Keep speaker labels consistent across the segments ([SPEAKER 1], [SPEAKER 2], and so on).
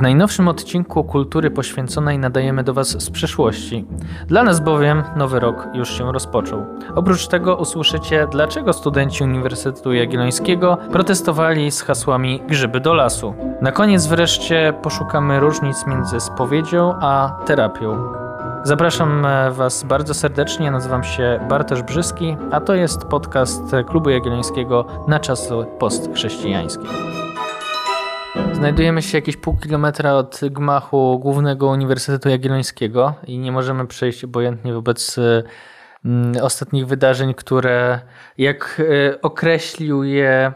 [SPEAKER 1] W najnowszym odcinku kultury poświęconej nadajemy do Was z przeszłości. Dla nas bowiem nowy rok już się rozpoczął. Oprócz tego usłyszycie, dlaczego studenci Uniwersytetu Jagiellońskiego protestowali z hasłami grzyby do lasu. Na koniec wreszcie poszukamy różnic między spowiedzią a terapią. Zapraszam e, Was bardzo serdecznie, nazywam się Bartosz Brzyski, a to jest podcast Klubu Jagiellońskiego na czasy postchrześcijańskie. Znajdujemy się jakieś pół kilometra od gmachu Głównego Uniwersytetu Jagiellońskiego i nie możemy przejść obojętnie wobec mm, ostatnich wydarzeń, które jak e, określił je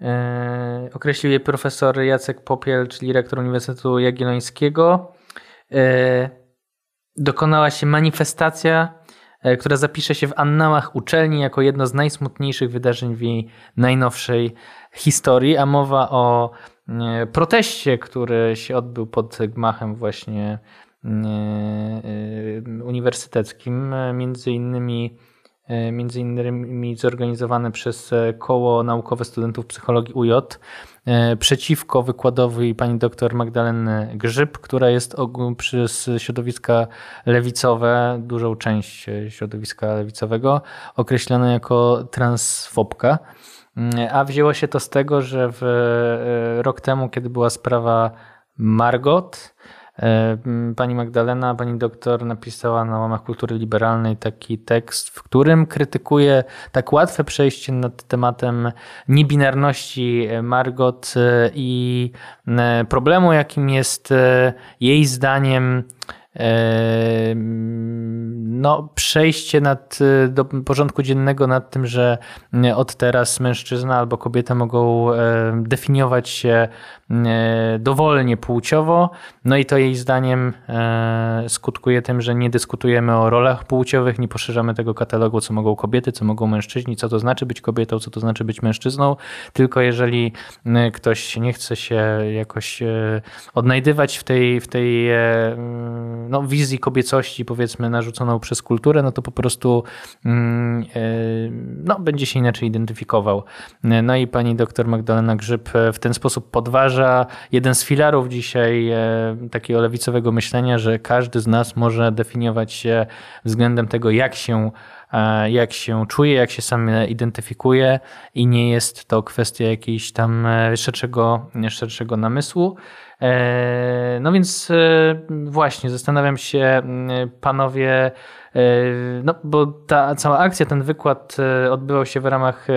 [SPEAKER 1] e, określił je profesor Jacek Popiel, czyli rektor Uniwersytetu Jagiellońskiego. Dokonała się manifestacja, która zapisze się w annałach uczelni jako jedno z najsmutniejszych wydarzeń w jej najnowszej historii, a mowa o proteście, który się odbył pod gmachem właśnie uniwersyteckim, między innymi między innymi zorganizowane przez Koło Naukowe Studentów Psychologii UJ przeciwko wykładowi pani dr Magdaleny Grzyb, która jest przez środowiska lewicowe, dużą część środowiska lewicowego, określana jako transfobka. A wzięło się to z tego, że w e, rok temu, kiedy była sprawa Margot, e, Pani Magdalena, pani doktor napisała na łamach kultury liberalnej taki tekst, w którym krytykuje tak łatwe przejście nad tematem niebinarności Margot e, i problemu, jakim jest jej zdaniem no, przejście nad, do porządku dziennego nad tym, że od teraz mężczyzna albo kobieta mogą definiować się E, dowolnie płciowo, no i to jej zdaniem e, skutkuje tym, że nie dyskutujemy o rolach płciowych, nie poszerzamy tego katalogu, co mogą kobiety, co mogą mężczyźni, co to znaczy być kobietą, co to znaczy być mężczyzną, tylko jeżeli e, ktoś nie chce się jakoś odnajdywać w tej, w tej no, wizji kobiecości, powiedzmy, narzuconą przez kulturę, no to po prostu mm, no, będzie się inaczej identyfikował. No i pani doktor Magdalena Grzyb w ten sposób podważa jeden z filarów dzisiaj e, takiego lewicowego myślenia, że każdy z nas może definiować się względem tego, jak się e, jak się czuje, jak się sam identyfikuje i nie jest to kwestia jakiejś tam e, szerszego, szerszego namysłu. No więc właśnie zastanawiam się, panowie, no bo ta cała akcja, ten wykład e, odbywał się w ramach e,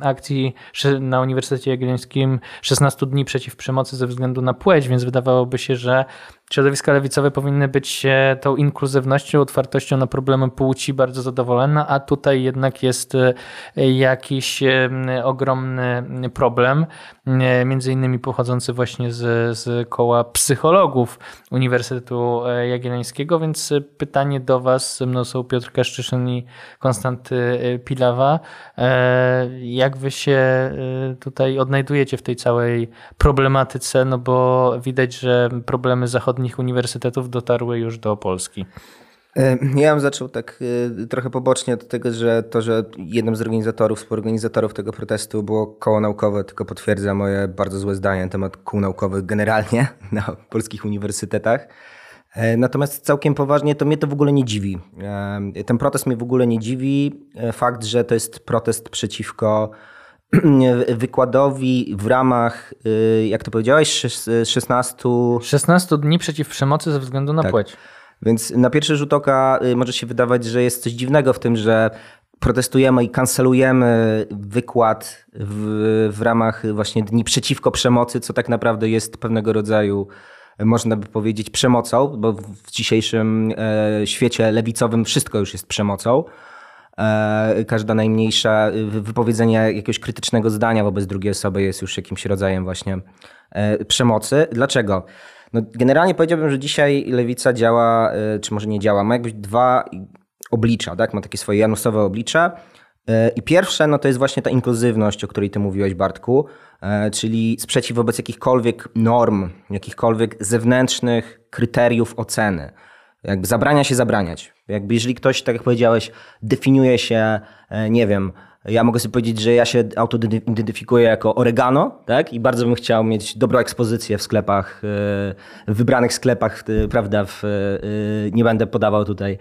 [SPEAKER 1] akcji na Uniwersytecie Jagiellońskim 16 dni przeciw przemocy ze względu na płeć, więc wydawałoby się, że środowiska lewicowe powinny być tą inkluzywnością, otwartością na problemy płci bardzo zadowolone, a tutaj jednak jest e, jakiś ogromny problem, między innymi pochodzący właśnie z, z koła psychologów Uniwersytetu Jagiellońskiego, więc pytanie do Was, mną są Piotr Kaszczyszyn i Konstanty Pilawa. E, jak Wy się e, tutaj odnajdujecie w tej całej problematyce, no bo widać, że problemy zachodnie zachodnich uniwersytetów dotarły już do Polski?
[SPEAKER 2] E, ja bym zaczął tak e, trochę pobocznie od tego, że to, że jednym z organizatorów, współorganizatorów tego protestu było koło naukowe, tylko potwierdza moje bardzo złe zdanie na temat kół naukowych generalnie na polskich uniwersytetach. E, natomiast całkiem poważnie to mnie to w ogóle nie dziwi. Ten protest mnie w ogóle nie dziwi. Fakt, że to jest protest przeciwko wykładowi w ramach, y, jak to powiedziałeś, 16...
[SPEAKER 1] 16 dni przeciw przemocy ze względu na tak. płeć.
[SPEAKER 2] Więc na pierwszy rzut oka y, może się wydawać, że jest coś dziwnego w tym, że protestujemy i kancelujemy wykład w, w ramach właśnie Dni Przeciwko Przemocy, co tak naprawdę jest pewnego rodzaju można by powiedzieć przemocą, bo w dzisiejszym e, świecie lewicowym wszystko już jest przemocą. E, każda najmniejsza wypowiedzenie jakiegoś krytycznego zdania wobec drugiej osoby jest już jakimś rodzajem właśnie e, przemocy. Dlaczego? No, generalnie powiedziałbym, że dzisiaj lewica działa, e, czy może nie działa, ma jakby dwa oblicza, tak? ma takie swoje janusowe oblicze. I pierwsze no to jest właśnie ta inkluzywność, o której ty mówiłeś, Bartku, czyli sprzeciw wobec jakichkolwiek norm, jakichkolwiek zewnętrznych kryteriów oceny. Jakby zabrania się zabraniać. Jakby jeżeli ktoś, tak jak powiedziałeś, definiuje się, e, nie wiem, Ja mogę sobie powiedzieć, że ja się autoidentyfikuję jako oregano, tak? I bardzo bym chciał mieć dobrą ekspozycję w sklepach, w wybranych sklepach, prawda? W, nie będę podawał tutaj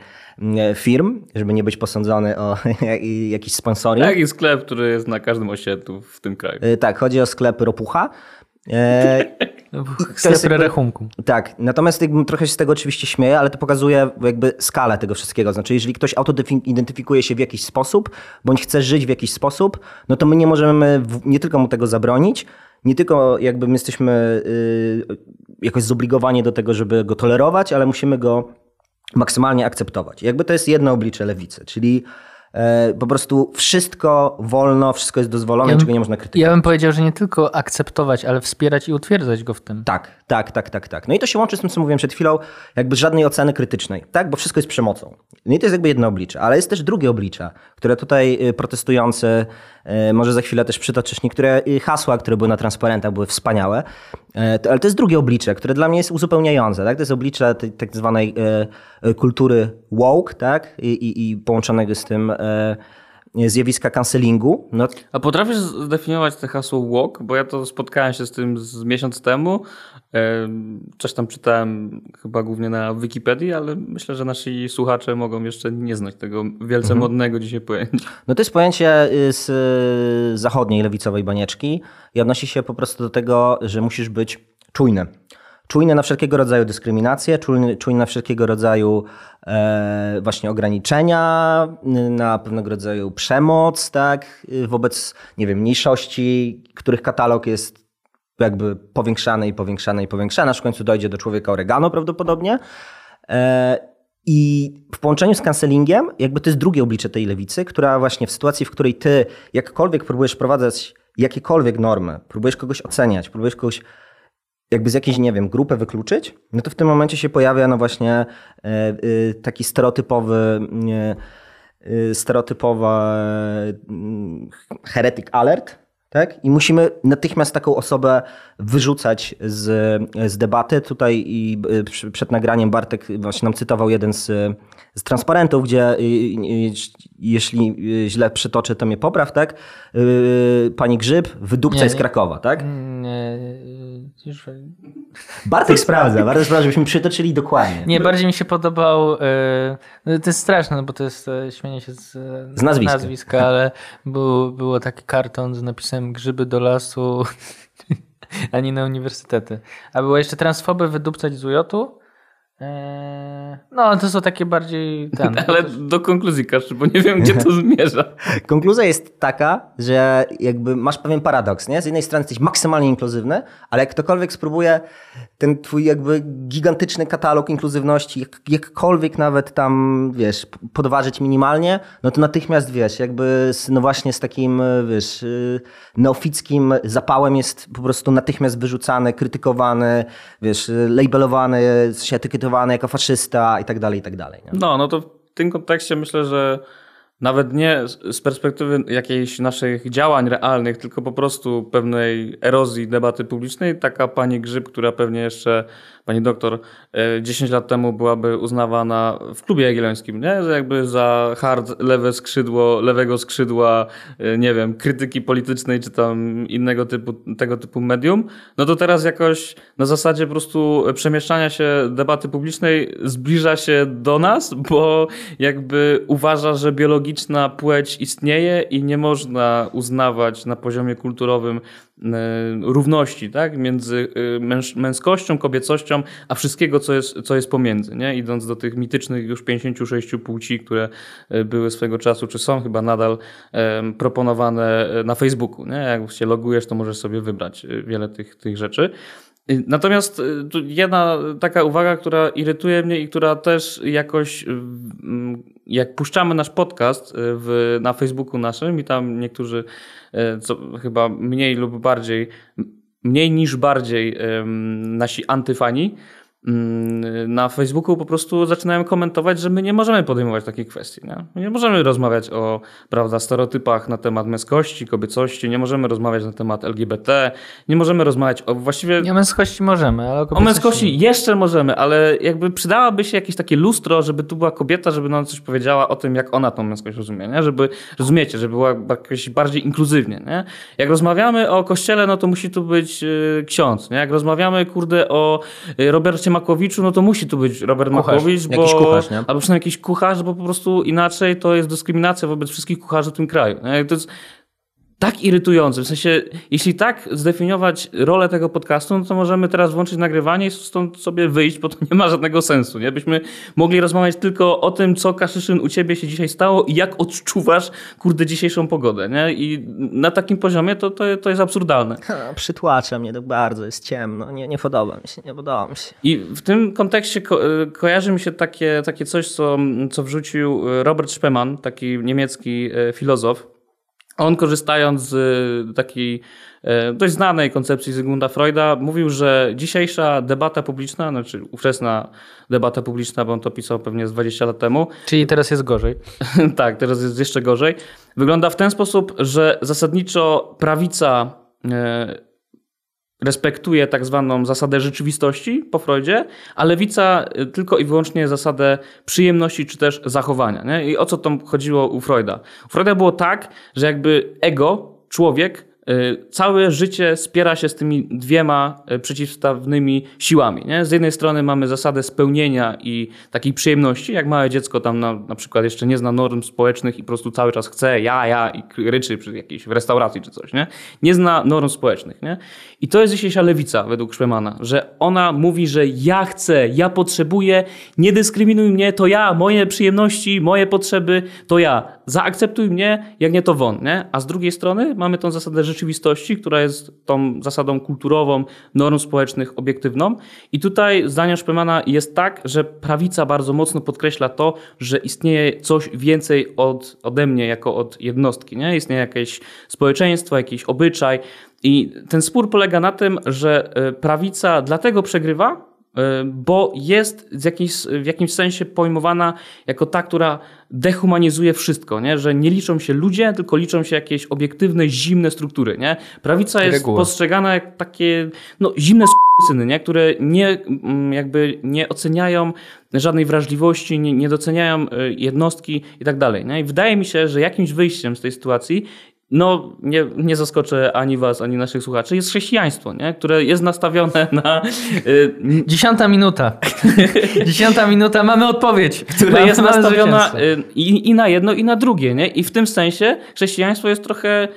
[SPEAKER 2] firm, żeby nie być posądzony o jakiś sponsoring.
[SPEAKER 3] Jaki sklep, który jest na każdym osiedlu w tym kraju.
[SPEAKER 2] Tak, chodzi o sklep Ropucha.
[SPEAKER 1] Sklep rachunku.
[SPEAKER 2] Tak, natomiast jakby trochę się z tego oczywiście śmieję, ale to pokazuje jakby skalę tego wszystkiego. Znaczy, jeżeli ktoś autoidentyfikuje się w jakiś sposób, bądź chce żyć w jakiś sposób, no to my nie możemy nie tylko mu tego zabronić, nie tylko jakby my jesteśmy y, jakoś zobligowani do tego, żeby go tolerować, ale musimy go maksymalnie akceptować. Jakby to jest jedno oblicze lewicy, czyli po prostu wszystko wolno, wszystko jest dozwolone, ja czego nie można krytykować.
[SPEAKER 1] Ja bym powiedział, że nie tylko akceptować, ale wspierać i utwierdzać go w tym.
[SPEAKER 2] Tak, tak, tak, tak, tak. No i to się łączy z tym, co mówiłem przed chwilą, jakby żadnej oceny krytycznej, tak? Bo wszystko jest przemocą. No i to jest jakby jedno oblicze, ale jest też drugie oblicze, które tutaj y, protestujący, może za chwilę też przytoczysz niektóre y, hasła, które były na transparentach, były wspaniałe, e, ale to jest drugie oblicze, które dla mnie jest uzupełniające, tak? To jest oblicze tej tak zwanej kultury woke, tak? I, i, i połączonego z tym zjawiska cancelingu. No.
[SPEAKER 3] A potrafisz zdefiniować te hasło walk? Bo ja to spotkałem się z tym z miesiąc temu. Coś tam czytałem chyba głównie na Wikipedii, ale myślę, że nasi słuchacze mogą jeszcze nie znać tego wielce mhm. modnego dzisiaj pojęcia.
[SPEAKER 2] No to jest pojęcie y, z y, zachodniej lewicowej banieczki i odnosi się po prostu do tego, że musisz być czujny czujny na wszelkiego rodzaju dyskryminację, czujny, czujny na wszelkiego rodzaju e, właśnie ograniczenia, na pewnego rodzaju przemoc, tak, wobec, nie wiem, mniejszości, których katalog jest jakby powiększany i powiększany i powiększany, aż w końcu dojdzie do człowieka oregano prawdopodobnie. E, i w połączeniu z cancelingiem, jakby to jest drugie oblicze tej lewicy, która właśnie w sytuacji, w której ty jakkolwiek próbujesz wprowadzać jakiekolwiek normy, próbujesz kogoś oceniać, próbujesz kogoś jakby z jakiejś, nie wiem, grupy wykluczyć, no to w tym momencie się pojawia no właśnie e, e, taki stereotypowy stereotypowa heretic alert, tak? I musimy natychmiast taką osobę wyrzucać z, z debaty. Tutaj i przed nagraniem Bartek właśnie nam cytował jeden z, z transparentów, gdzie jeśli źle przytoczę, to mnie popraw, tak? Pani Grzyb, wydupca z Krakowa, tak? Nie, już... Bartek sprawdza, Bartek sprawdza, żebyśmy przytoczyli dokładnie.
[SPEAKER 1] Nie, bardziej mi się podobał, to jest straszne, bo to jest śmienie się z,
[SPEAKER 2] z nazwiska.
[SPEAKER 1] nazwiska, ale był, było taki karton z napisem grzyby do lasu, ani na uniwersytety. A było jeszcze transfoby wydupcać z UJ-u, Eee, no, to są takie bardziej. Ten,
[SPEAKER 3] Ale do konkluzji, Kaszy, bo nie wiem, gdzie to zmierza.
[SPEAKER 2] Konkluzja jest taka, że jakby masz pewien paradoks, nie? Z jednej strony jesteś maksymalnie inkluzywny, ale jak ktokolwiek spróbuje ten twój jakby gigantyczny katalog inkluzywności, jak, jakkolwiek nawet tam, wiesz, podważyć minimalnie, no to natychmiast, wiesz, jakby z, no właśnie z takim, wiesz, y, neofickim zapałem jest po prostu natychmiast wyrzucany, krytykowany, wiesz, labelowany, się etykietowany jako faszysta i tak dalej, i tak dalej.
[SPEAKER 3] Nie? No, no to w tym kontekście myślę, że nawet nie z perspektywy jakiejś naszych działań realnych, tylko po prostu pewnej erozji debaty publicznej, taka pani Grzyb, która pewnie jeszcze pani doktor 10 e, lat temu byłaby uznawana w klubie jagiellońskim, nie? Jakby za hard lewe skrzydło, lewego skrzydła, e, nie wiem, krytyki politycznej czy tam innego typu, tego typu medium, no to teraz jakoś na zasadzie po prostu przemieszczania się debaty publicznej zbliża się do nas, bo jakby uważa, że biologiczna płeć istnieje i nie można uznawać na poziomie kulturowym E, równości tak? między e, męskością, kobiecością, a wszystkiego, co jest, co jest pomiędzy. Nie? Idąc do tych mitycznych już 56 płci, które e, były swego czasu, czy są chyba nadal proponowane na Facebooku. Nie? Jak się logujesz, to możesz sobie wybrać wiele tych, tych rzeczy. Natomiast jedna taka uwaga, która irytuje mnie i która też jakoś, jak puszczamy nasz podcast w, na Facebooku naszym i tam niektórzy E, co chyba mniej lub bardziej, mniej niż bardziej nasi antyfani na Facebooku po prostu zaczynają komentować, że my nie możemy podejmować takich kwestii. Nie, my nie możemy rozmawiać o prawda, stereotypach na temat męskości, kobiecości, nie możemy rozmawiać na temat LGBT, nie możemy rozmawiać o właściwie.
[SPEAKER 1] Nie o męskości możemy, ale o
[SPEAKER 3] O męskości jeszcze możemy, ale jakby przydałaby się jakieś takie lustro, żeby tu była kobieta, żeby nam coś powiedziała o tym, jak ona tą męskość rozumie, nie? Żeby, rozumiecie, żeby była jakoś bardziej inkluzywnie, nie? Jak rozmawiamy o kościele, no to musi tu być y, ksiądz, nie? Jak rozmawiamy, kurde, o y, Robercie Makłowiczu, no to musi tu być Robert
[SPEAKER 2] Kucharz.
[SPEAKER 3] Makłowicz, bo...
[SPEAKER 2] Jakiś kucharz, nie?
[SPEAKER 3] Albo przynajmniej jakiś kucharz, bo po prostu inaczej to jest dyskryminacja wobec wszystkich kucharzy w tym kraju. To jest tak irytujące. W sensie, jeśli tak zdefiniować rolę tego podcastu, no to możemy teraz włączyć nagrywanie i stąd sobie wyjść, bo to nie ma żadnego sensu. Nie? Byśmy mogli rozmawiać tylko o tym, co Kaszyszyn u ciebie się dzisiaj stało i jak odczuwasz, kurde, dzisiejszą pogodę. Nie? I na takim poziomie to, to, to jest absurdalne.
[SPEAKER 2] Ha, Przytłacza mnie to bardzo, jest ciemno, nie, nie podoba mi się, nie podoba mi się.
[SPEAKER 3] I w tym kontekście ko- y, kojarzy mi się takie, takie coś, co, co wrzucił y, Robert Spemann, taki niemiecki y, filozof. On korzystając z y, takiej y, dość znanej koncepcji Zygmunta Freuda, mówił, że dzisiejsza debata publiczna, znaczy ówczesna debata publiczna, bo on to pisał pewnie z 20 lat temu,
[SPEAKER 1] Czyli teraz jest gorzej.
[SPEAKER 3] tak, teraz jest jeszcze gorzej. Wygląda w ten sposób, że zasadniczo prawica e, respektuje tak zwaną zasadę rzeczywistości po Freudzie, a lewica e, tylko i wyłącznie zasadę przyjemności czy też zachowania. Nie? I o co tam chodziło u Freuda? U Freuda było tak, że jakby ego, człowiek, y, całe życie spiera się z tymi dwiema y, przeciwstawnymi siłami. Nie? Z jednej strony mamy zasadę spełnienia i takiej przyjemności, jak małe dziecko tam na, na przykład jeszcze nie zna norm społecznych i po prostu cały czas chce ja, ja i ryczy przy jakiejś w restauracji czy coś. Nie, nie zna norm społecznych. Nie? I to jest dzisiejsza lewica według Szwemana, że ona mówi, że ja chcę, ja potrzebuję, nie dyskryminuj mnie, to ja, moje przyjemności, moje potrzeby, to ja. Zaakceptuj mnie, jak nie to won. Nie? A z drugiej strony mamy tą zasadę rzeczywistości, która jest tą zasadą kulturową, norm społecznych, obiektywną. I tutaj zdaniem Szpemana jest tak, że prawica bardzo mocno podkreśla to, że istnieje coś więcej od, ode mnie jako od jednostki. Nie? Istnieje jakieś społeczeństwo, jakiś obyczaj. I ten spór polega na tym, że e, prawica dlatego przegrywa, bo jest w jakimś, w jakimś sensie pojmowana jako ta, która dehumanizuje wszystko, nie? że nie liczą się ludzie, tylko liczą się jakieś obiektywne, zimne struktury. Nie? Prawica jest
[SPEAKER 1] Reguła.
[SPEAKER 3] postrzegana jak takie no, zimne syny, nie? które nie, mm, jakby nie oceniają żadnej wrażliwości, nie, nie doceniają e, jednostki i tak dalej. I wydaje mi się, że jakimś wyjściem z tej sytuacji no, nie, nie zaskoczę ani was, ani naszych słuchaczy, jest chrześcijaństwo, nie? które jest nastawione na. y,
[SPEAKER 1] Dziesiąta minuta. Dziesiąta minuta, mamy odpowiedź.
[SPEAKER 3] które
[SPEAKER 1] Mamy-
[SPEAKER 3] jest nastawiona y, i, i na jedno, i na drugie. Nie? I w tym sensie chrześcijaństwo jest trochę.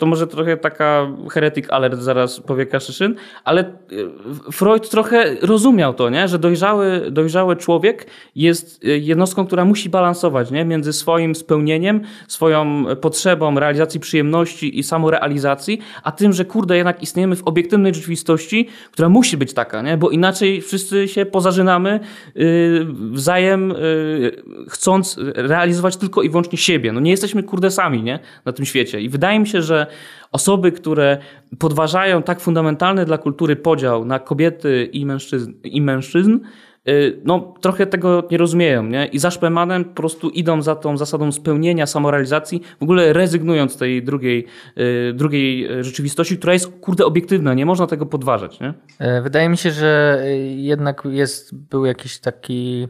[SPEAKER 3] To może trochę taka heretyk alert zaraz powie Kaszyszyn, ale y, Freud trochę rozumiał to, nie? że dojrzały, dojrzały człowiek jest y, jednostką, która musi balansować nie? między swoim spełnieniem, swoją potrzebą realizacji przyjemności i samorealizacji, a tym, że kurde, jednak istniejemy w obiektywnej rzeczywistości, która musi być taka, nie? bo inaczej wszyscy się pozażynamy yy, wzajem, yy, chcąc realizować tylko i wyłącznie siebie. No nie jesteśmy kurde sami nie? na tym świecie. I wydaje mi się, że osoby, które podważają tak fundamentalny dla kultury podział na kobiety i mężczyzn, i mężczyzn yy, no trochę tego nie rozumieją, nie? I za Szpemanem po prostu idą za tą zasadą spełnienia, samorealizacji, w ogóle rezygnując z tej drugiej, yy, drugiej rzeczywistości, która jest kurde obiektywna, nie można tego podważać, nie?
[SPEAKER 1] E, Wydaje mi się, że e, jednak jest, był jakiś taki,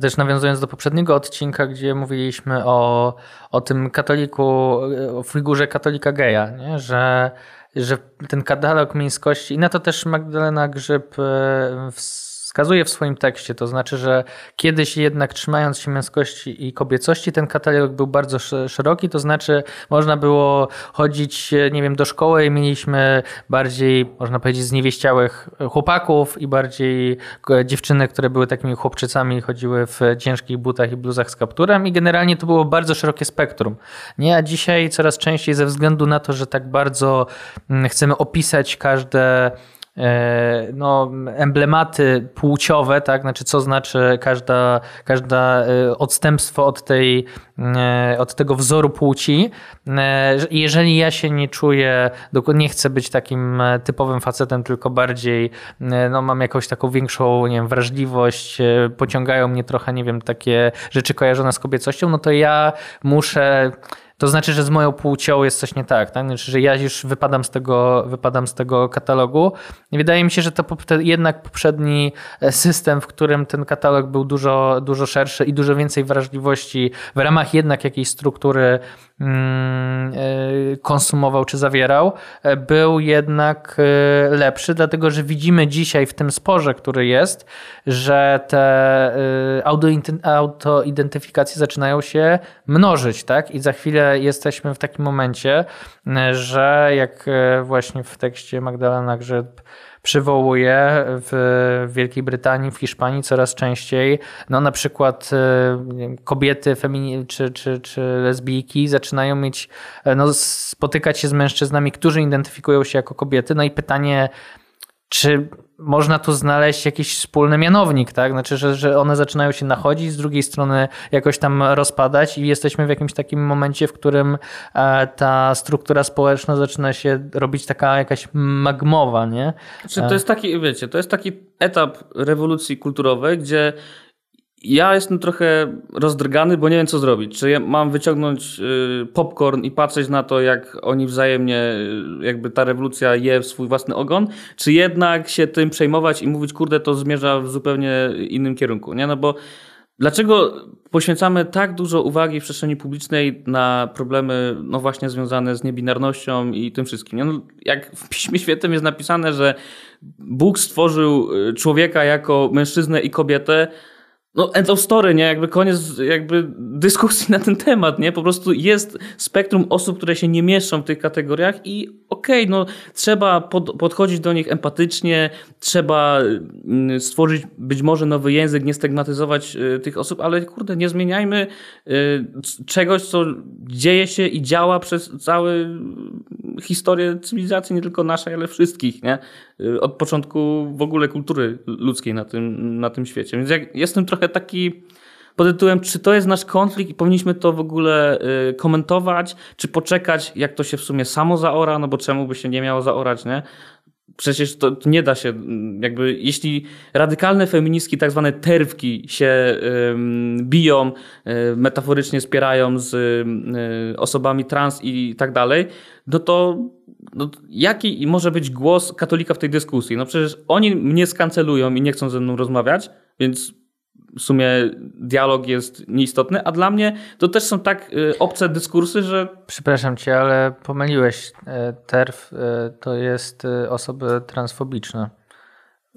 [SPEAKER 1] też nawiązując do poprzedniego odcinka, gdzie mówiliśmy o, o tym katoliku, o figurze katolika geja, nie? Że, że ten katalog miejskości, i na to też Magdalena Grzyb e, wskazuje w swoim tekście, to znaczy, że kiedyś jednak trzymając się męskości i kobiecości, ten katalog był bardzo sz- szeroki, to znaczy można było chodzić, nie wiem, do szkoły i mieliśmy bardziej, można powiedzieć, zniewieściałych chłopaków i bardziej e, dziewczyny, które były takimi chłopczycami chodziły w ciężkich butach i bluzach z kapturem. I generalnie to było bardzo szerokie spektrum. Nie, a dzisiaj coraz częściej ze względu na to, że tak bardzo mm, chcemy opisać każde no, emblematy płciowe, tak? Znaczy, co znaczy każda, każda e, odstępstwo od, tej, od tego wzoru płci. Jeżeli ja się nie czuję, nie chcę być takim typowym facetem, tylko bardziej no, mam jakąś taką większą nie wiem, wrażliwość, pociągają mnie trochę, nie wiem, takie rzeczy kojarzone z kobiecością, no to ja muszę to znaczy, że z moją płcią jest coś nie tak, tak? Znaczy, że ja już wypadam z tego, wypadam z tego katalogu. I wydaje mi się, że to jednak poprzedni e, system, w którym ten katalog był dużo, dużo szerszy i dużo więcej wrażliwości w ramach jednak jakiejś struktury konsumował czy zawierał, e, był jednak lepszy, dlatego że widzimy dzisiaj w tym sporze, który jest, że te autoidentyfikacje zaczynają się mnożyć, tak? I za chwilę jesteśmy w takim momencie, że jak e, właśnie w tekście Magdalena Grzyb przywołuje w Wielkiej Brytanii, w Hiszpanii coraz częściej, no na przykład e, kobiety femini- czy, czy, czy lesbijki zaczynają mieć, e, no spotykać się z mężczyznami, którzy identyfikują się jako kobiety, no i pytanie, czy można tu znaleźć jakiś wspólny mianownik, tak? Znaczy, że, że one zaczynają się nachodzić, z drugiej strony jakoś tam rozpadać i jesteśmy w jakimś takim momencie, w którym e, ta struktura społeczna zaczyna się robić taka jakaś magmowa, nie?
[SPEAKER 3] Znaczy, to jest taki, wiecie, to jest taki etap rewolucji kulturowej, gdzie ja jestem trochę rozdrgany, bo nie wiem co zrobić. Czy ja mam wyciągnąć y, popcorn i patrzeć na to, jak oni wzajemnie, y, jakby ta rewolucja je w swój własny ogon, czy jednak się tym przejmować i mówić, kurde, to zmierza w zupełnie innym kierunku, nie? No bo dlaczego poświęcamy tak dużo uwagi w przestrzeni publicznej na problemy, no właśnie związane z niebinarnością i tym wszystkim? Nie? No, jak w Piśmie Świętym jest napisane, że Bóg stworzył y, człowieka jako mężczyznę i kobietę, no end of story, nie? Jakby koniec jakby dyskusji na ten temat, nie? Po prostu jest spektrum osób, które się nie mieszczą w tych kategoriach i okej, okay, no trzeba pod, podchodzić do nich empatycznie, trzeba mm, stworzyć być może nowy język, nie stygmatyzować y, tych osób, ale kurde, nie zmieniajmy y, czegoś, co dzieje się i działa przez całą historię cywilizacji, nie tylko naszej, ale wszystkich, nie? Y, od początku w ogóle kultury ludzkiej na tym, na tym świecie. Więc jak jestem trochę taki pod tytułem, czy to jest nasz konflikt i powinniśmy to w ogóle y, komentować, czy poczekać, jak to się w sumie samo zaora, no bo czemu by się nie miało zaorać, nie? Przecież to, nie da się, jakby, jeśli radykalne feministki, tak zwane terwki się biją, y, metaforycznie spierają z y, osobami trans i tak dalej, no to no, jaki może być głos katolika w tej dyskusji? No przecież oni mnie skancelują i nie chcą ze mną rozmawiać, więc w sumie dialog jest nieistotny, a dla mnie to też są tak y, obce dyskursy, że...
[SPEAKER 1] Przepraszam cię, ale pomyliłeś. E, TERF e, to jest e, osoby transfobiczne.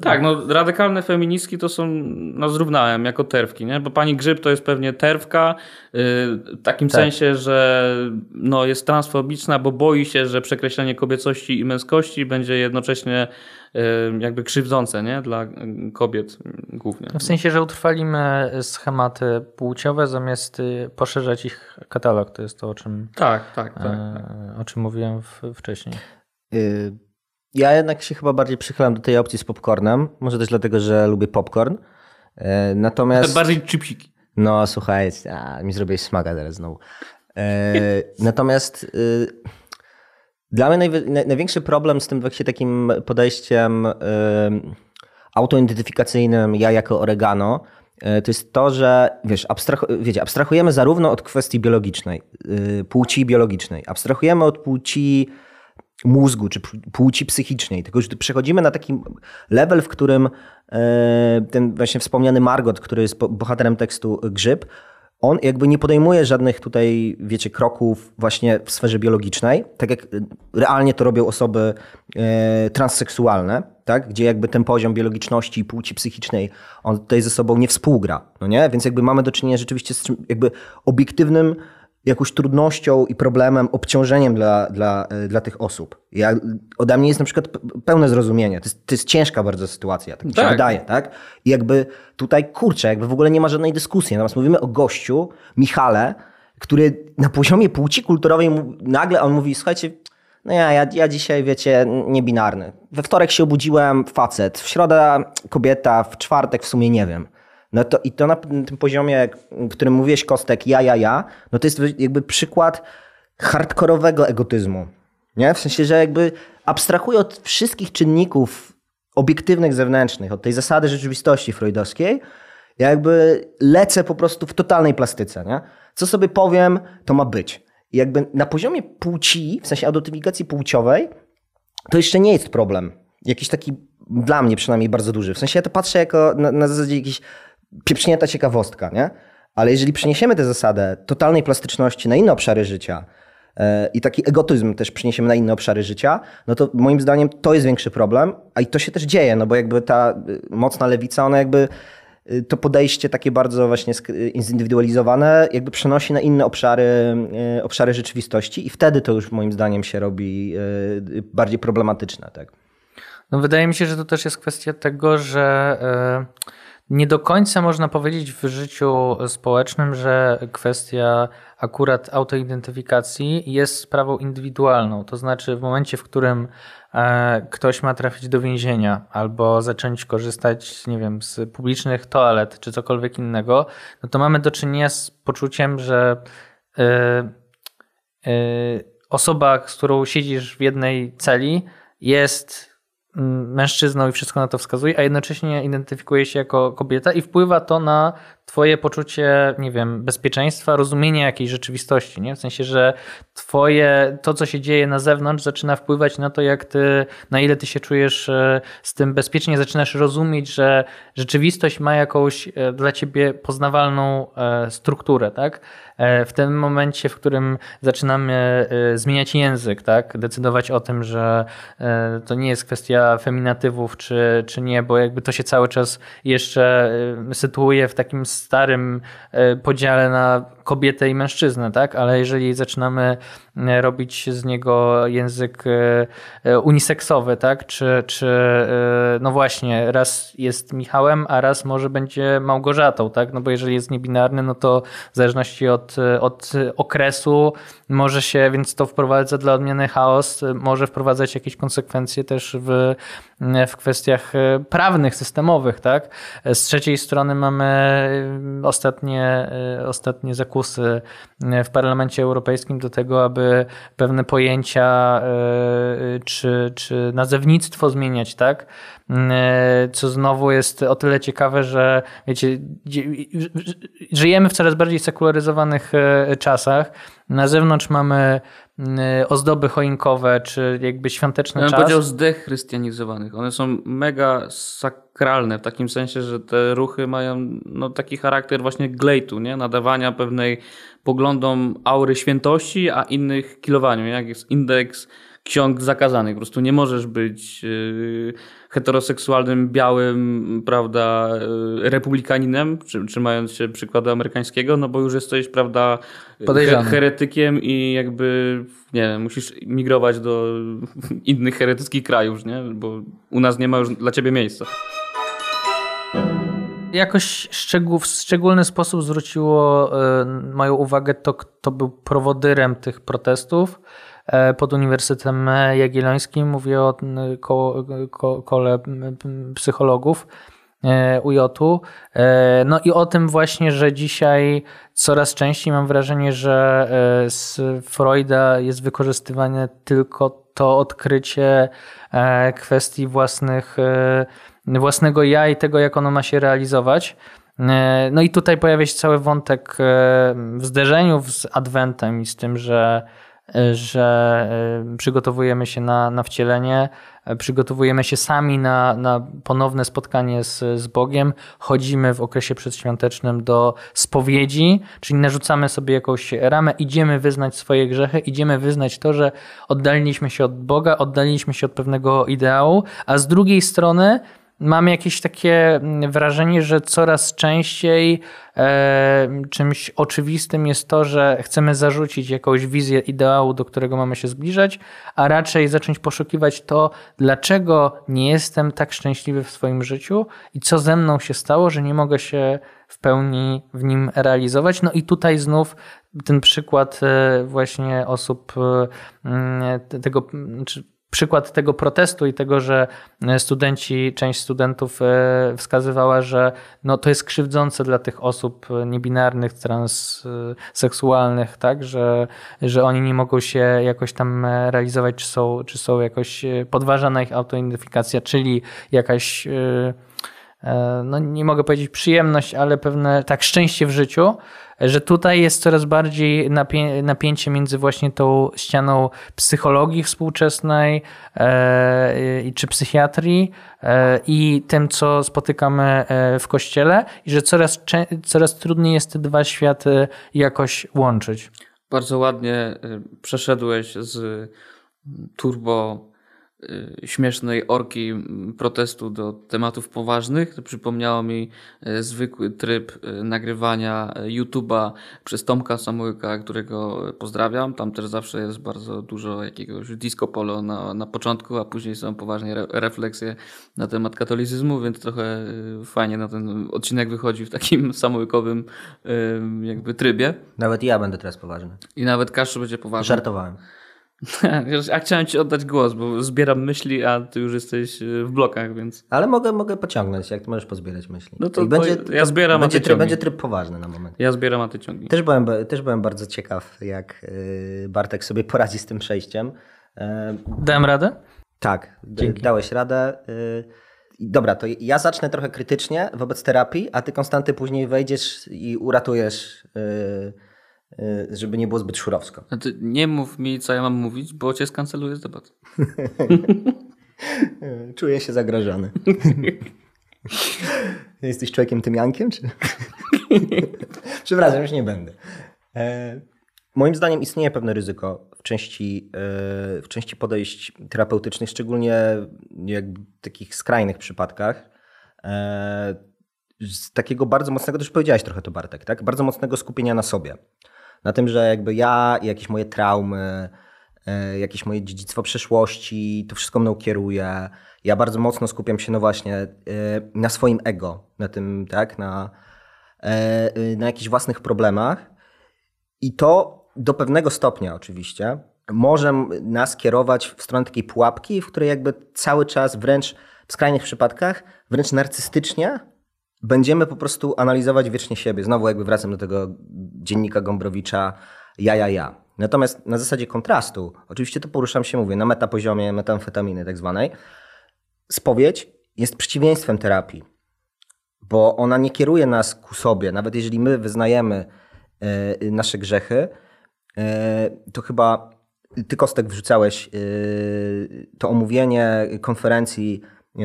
[SPEAKER 3] Tak, no radykalne feministki to są, no zrównałem jako terwki, nie? Bo pani Grzyb to jest pewnie terwka yy, w takim tak. sensie, że no, jest transfobiczna, bo boi się, że przekreślenie kobiecości i męskości będzie jednocześnie yy, jakby krzywdzące, nie? Dla kobiet głównie.
[SPEAKER 1] W sensie, że utrwalimy schematy płciowe zamiast y, poszerzać ich katalog. To jest to, o czym,
[SPEAKER 3] tak, tak, tak, tak.
[SPEAKER 1] o czym mówiłem wcześniej.
[SPEAKER 2] Y ja jednak się chyba bardziej przychylam do tej opcji z popcornem. Może też dlatego, że lubię popcorn. E, natomiast.
[SPEAKER 3] Bardziej chipsiki.
[SPEAKER 2] No słuchaj, a, mi zrobiłeś smaga teraz znowu. E, natomiast y, dla mnie naj, największy problem z tym właśnie takim podejściem y, autoidentyfikacyjnym, ja jako oregano, y, to jest to, że wiesz, wiecie, abstrahujemy zarówno od kwestii biologicznej, płci biologicznej, abstrahujemy od płci mózgu czy płci psychicznej, tylko że przechodzimy na taki level, w którym e, ten właśnie wspomniany Margot, który jest bohaterem tekstu Grzyb, on jakby nie podejmuje żadnych tutaj, wiecie, kroków właśnie w sferze biologicznej, tak jak realnie to robią osoby e, transseksualne, tak? gdzie jakby ten poziom biologiczności i płci psychicznej, on tutaj ze sobą nie współgra, no nie? Więc jakby mamy do czynienia rzeczywiście z czym, jakby obiektywnym jakąś trudnością i problemem, obciążeniem dla, dla, e, dla tych osób. Ja, ode mnie jest na przykład pełne zrozumienie. To jest, to jest ciężka bardzo sytuacja, tak mi się tak. wydaje, tak? I jakby tutaj, kurczę, jakby w ogóle nie ma żadnej dyskusji. Natomiast mówimy o gościu, Michale, który na poziomie płci kulturowej nagle on mówi, słuchajcie, No ja, ja, ja dzisiaj, wiecie, niebinarny. We wtorek się obudziłem, facet, w środę kobieta, w czwartek w sumie nie wiem. No to i to na tym poziomie, którym mówiłeś Kostek, ja, ja, ja, no to jest jakby przykład hardkorowego egotyzmu. Nie? W sensie, że jakby abstrahuję od wszystkich czynników obiektywnych, zewnętrznych, od tej zasady rzeczywistości freudowskiej, ja jakby lecę po prostu w totalnej plastyce. Nie? Co sobie powiem, to ma być. I jakby na poziomie płci, w sensie identyfikacji płciowej, to jeszcze nie jest problem. Jakiś taki, dla mnie przynajmniej bardzo duży. W sensie ja to patrzę jako na, na zasadzie jakiś pieprznięta ciekawostka, nie? Ale jeżeli przeniesiemy tę zasadę totalnej plastyczności na inne obszary życia yy, i taki egotyzm też przeniesiemy na inne obszary życia, no to moim zdaniem to jest większy problem, a i to się też dzieje, no bo jakby ta y, mocna lewica, ona jakby y, to podejście takie bardzo właśnie zindywidualizowane jakby przenosi na inne obszary, obszary rzeczywistości i wtedy to już moim zdaniem się robi bardziej problematyczne. Tak?
[SPEAKER 1] No wydaje mi się, że to też jest kwestia tego, że nie do końca można powiedzieć w życiu społecznym, że kwestia akurat autoidentyfikacji jest sprawą indywidualną. To znaczy, w momencie, w którym e, ktoś ma trafić do więzienia albo zacząć korzystać, nie wiem, z publicznych toalet czy cokolwiek innego, no to mamy do czynienia z poczuciem, że e, e, osoba, z którą siedzisz w jednej celi, jest mężczyzną i wszystko na to wskazuje, a jednocześnie identyfikuje się jako kobieta i wpływa to na twoje poczucie, nie wiem, bezpieczeństwa, rozumienia jakiejś rzeczywistości, nie? W sensie, że twoje, to co się dzieje na zewnątrz zaczyna wpływać na to, jak ty, na ile ty się czujesz e, z tym bezpiecznie, zaczynasz rozumieć, że rzeczywistość ma jakąś e, dla ciebie poznawalną e, strukturę, tak? W tym momencie, w którym zaczynamy zmieniać język, tak? Decydować o tym, że to nie jest kwestia feminatywów czy, czy nie, bo jakby to się cały czas jeszcze sytuuje w takim starym e, podziale na kobietę i mężczyznę, tak? Ale jeżeli zaczynamy e, robić z niego język e, uniseksowy, tak? Czy, czy no właśnie, raz jest Michałem, a raz może będzie Małgorzatą, tak? No bo jeżeli jest niebinarny, no to w zależności od, od okresu może się, więc to wprowadza dla odmiany chaos, może wprowadzać jakieś konsekwencje też w, w kwestiach prawnych, systemowych, tak? Z trzeciej strony mamy ostatnie, ostatnie zakusy w Parlamencie Europejskim do tego, aby pewne pojęcia e, czy, czy nazewnictwo zmieniać, tak? E, co znowu jest o tyle ciekawe, że wiecie, żyjemy w coraz bardziej sekularyzowanych e, czasach. Na zewnątrz mamy ozdoby choinkowe, czy jakby świąteczne
[SPEAKER 3] ja
[SPEAKER 1] czas.
[SPEAKER 3] Ja bym powiedział zdechrystianizowanych. One są mega sakralne w takim sensie, że te ruchy mają no, taki charakter właśnie glejtu, nie? nadawania pewnej poglądom aury świętości, a innych kilowaniu, jak jest indeks ksiąg zakazanych. Po prostu nie możesz być yy, heteroseksualnym, białym, prawda, yy, republikaninem, trzymając się przykładu amerykańskiego, no bo już jesteś, prawda,
[SPEAKER 1] Podejrzany.
[SPEAKER 3] heretykiem i jakby, nie wiem, musisz migrować do innych heretyckich krajów, nie? Bo u nas nie ma już dla ciebie miejsca.
[SPEAKER 1] Jakoś szczegół, w szczególny sposób zwróciło y, moją uwagę to, kto był prowodyrem tych protestów pod Uniwersytetem Jagiellońskim. Mówię o ko, ko, kole psychologów e, UJ-u. E, no i o tym właśnie, że dzisiaj coraz częściej mam wrażenie, że z Freuda jest wykorzystywane tylko to odkrycie kwestii własnych, własnego ja i tego, jak ono ma się realizować. No i tutaj pojawia się cały wątek w zderzeniu z Adwentem i z tym, że że e, przygotowujemy się na, na wcielenie, e, przygotowujemy się sami na, na ponowne spotkanie z, z Bogiem, chodzimy w okresie przedświątecznym do spowiedzi, czyli narzucamy sobie jakąś ramę, idziemy wyznać swoje grzechy, idziemy wyznać to, że oddaliliśmy się od Boga, oddaliliśmy się od pewnego ideału, a z drugiej strony mam jakieś takie mm, wrażenie, że coraz częściej e, czymś oczywistym jest to, że chcemy zarzucić jakąś wizję ideału, do którego mamy się zbliżać, a raczej zacząć poszukiwać to, dlaczego nie jestem tak szczęśliwy w swoim życiu i co ze mną się stało, że nie mogę się w pełni w nim realizować. No i tutaj znów ten przykład e, właśnie osób mm, tego, przykład tego protestu i tego, że studenci, część studentów wskazywała, że no to jest krzywdzące dla tych osób niebinarnych, transseksualnych, tak, że, że oni nie mogą się jakoś tam realizować, czy są, czy są jakoś podważana ich autoidentyfikacja, czyli jakaś E, no nie mogę powiedzieć przyjemność, ale pewne tak szczęście w życiu, że tutaj jest coraz bardziej napię napięcie między właśnie tą ścianą psychologii współczesnej e, czy psychiatrii e, i tym, co spotykamy e, w kościele i że coraz, coraz trudniej jest te dwa światy jakoś łączyć.
[SPEAKER 3] Bardzo ładnie e, przeszedłeś z turbo śmiesznej orki protestu do tematów poważnych. To przypomniało mi y, zwykły tryb y, nagrywania YouTube'a przez Tomka Samułyka, którego pozdrawiam. Tam też zawsze jest bardzo dużo jakiegoś disco polo na, na początku, a później są poważnie re refleksje na temat katolicyzmu, więc trochę fajnie na ten odcinek wychodzi w takim samołykowym jakby trybie.
[SPEAKER 2] Nawet ja będę teraz poważny.
[SPEAKER 3] I nawet Kaszu będzie poważny.
[SPEAKER 2] Żartowałem.
[SPEAKER 3] Ja chciałem ci oddać głos, bo zbieram myśli, a ty już jesteś e, w blokach, więc.
[SPEAKER 2] Ale mogę, mogę pociągnąć, jak ty możesz pozbierać myśli.
[SPEAKER 3] No to, będzie, to ja zbieram,
[SPEAKER 2] będzie,
[SPEAKER 3] a ty tryb,
[SPEAKER 2] będzie tryb poważny na moment.
[SPEAKER 3] Ja zbieram, a ty ciągnij.
[SPEAKER 2] Też byłem, też byłem bardzo ciekaw, jak e, Bartek sobie poradzi z tym przejściem.
[SPEAKER 1] E, Dałem radę?
[SPEAKER 2] Tak, Dzięki. dałeś radę. Dobra, to ja zacznę trochę krytycznie wobec terapii, a ty Konstanty później wejdziesz i uratujesz żeby nie było zbyt szurowsko.
[SPEAKER 3] Znaczy, nie mów mi, co ja mam mówić, bo cię skanceluję z debat.
[SPEAKER 2] Czuję się zagrożony. Jesteś człowiekiem tymiankiem, czy? Przepraszam, już nie będę. E, moim zdaniem istnieje pewne ryzyko w części, e, w części podejść terapeutycznych, szczególnie w takich skrajnych przypadkach. E, z takiego bardzo mocnego, też powiedziałeś trochę to Bartek, tak? bardzo mocnego skupienia na sobie na tym, że jakby ja, jakieś moje traumy, e, jakieś moje dziedzictwo przeszłości, to wszystko mną kieruje. Ja bardzo mocno skupiam się, no właśnie, e, na swoim ego, na tym, tak, na, e, na jakichś własnych problemach. I to do pewnego stopnia oczywiście może nas kierować w stronę takiej pułapki, w której jakby cały czas wręcz w skrajnych przypadkach, wręcz narcystycznie będziemy po prostu analizować wiecznie siebie. Znowu jakby wracam do tego dziennika Gombrowicza ja, ja, ja. Natomiast na zasadzie kontrastu, oczywiście to poruszam się, mówię, na metapoziomie metamfetaminy tak zwanej, spowiedź jest przeciwieństwem terapii, bo ona nie kieruje nas ku sobie. Nawet jeżeli my wyznajemy e, nasze grzechy, e, to chyba ty Kostek wrzucałeś e, to omówienie konferencji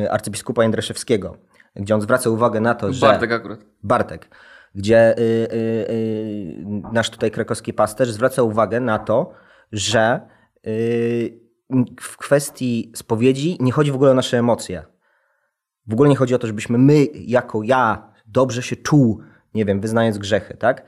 [SPEAKER 2] arcybiskupa Jędraszewskiego, gdzie on zwraca uwagę na to, że...
[SPEAKER 3] Bartek akurat.
[SPEAKER 2] Bartek. Gdzie y, y, y, nasz tutaj krakowski pasterz zwraca uwagę na to, że y, w kwestii spowiedzi nie chodzi w ogóle o nasze emocje. W ogóle nie chodzi o to, żebyśmy my, jako ja, dobrze się czuł, nie wiem, wyznając grzechy, tak?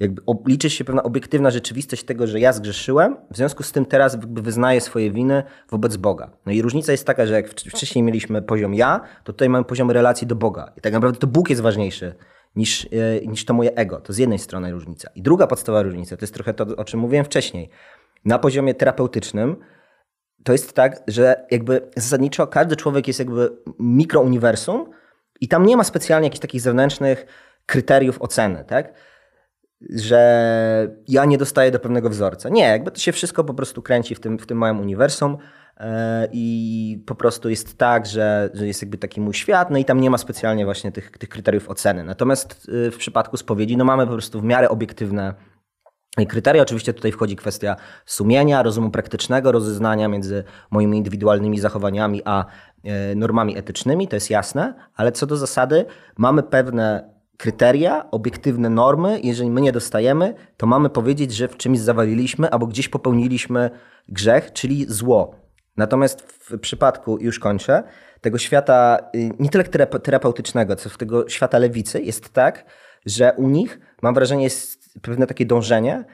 [SPEAKER 2] Jakby liczy się pewna obiektywna rzeczywistość tego, że ja zgrzeszyłem, w związku z tym teraz wyznaję swoje winy wobec Boga. No i różnica jest taka, że jak wcześniej mieliśmy poziom ja, to tutaj mamy poziom relacji do Boga. I tak naprawdę to Bóg jest ważniejszy niż, e, niż to moje ego. To z jednej strony różnica. I druga podstawowa różnica, to jest trochę to, o czym mówiłem wcześniej. Na poziomie terapeutycznym to jest tak, że jakby zasadniczo każdy człowiek jest jakby mikrouniwersum i tam nie ma specjalnie jakichś takich zewnętrznych kryteriów oceny, tak? Że ja nie dostaję do pewnego wzorca. Nie, jakby to się wszystko po prostu kręci w tym, w tym małym uniwersum e, i po prostu jest tak, że, że jest jakby taki mój świat, no i tam nie ma specjalnie właśnie tych, tych kryteriów oceny. Natomiast e, w przypadku spowiedzi, no mamy po prostu w miarę obiektywne kryteria. Oczywiście tutaj wchodzi kwestia sumienia, rozumu praktycznego, rozeznania między moimi indywidualnymi zachowaniami a e, normami etycznymi, to jest jasne, ale co do zasady mamy pewne kryteria, obiektywne normy. Jeżeli my nie dostajemy, to mamy powiedzieć, że w czymś zawaliliśmy albo gdzieś popełniliśmy grzech, czyli zło. Natomiast w przypadku, już kończę, tego świata y, nie tyle terapeutycznego, co w tego świata lewicy jest tak, że u nich, mam wrażenie, jest pewne takie dążenie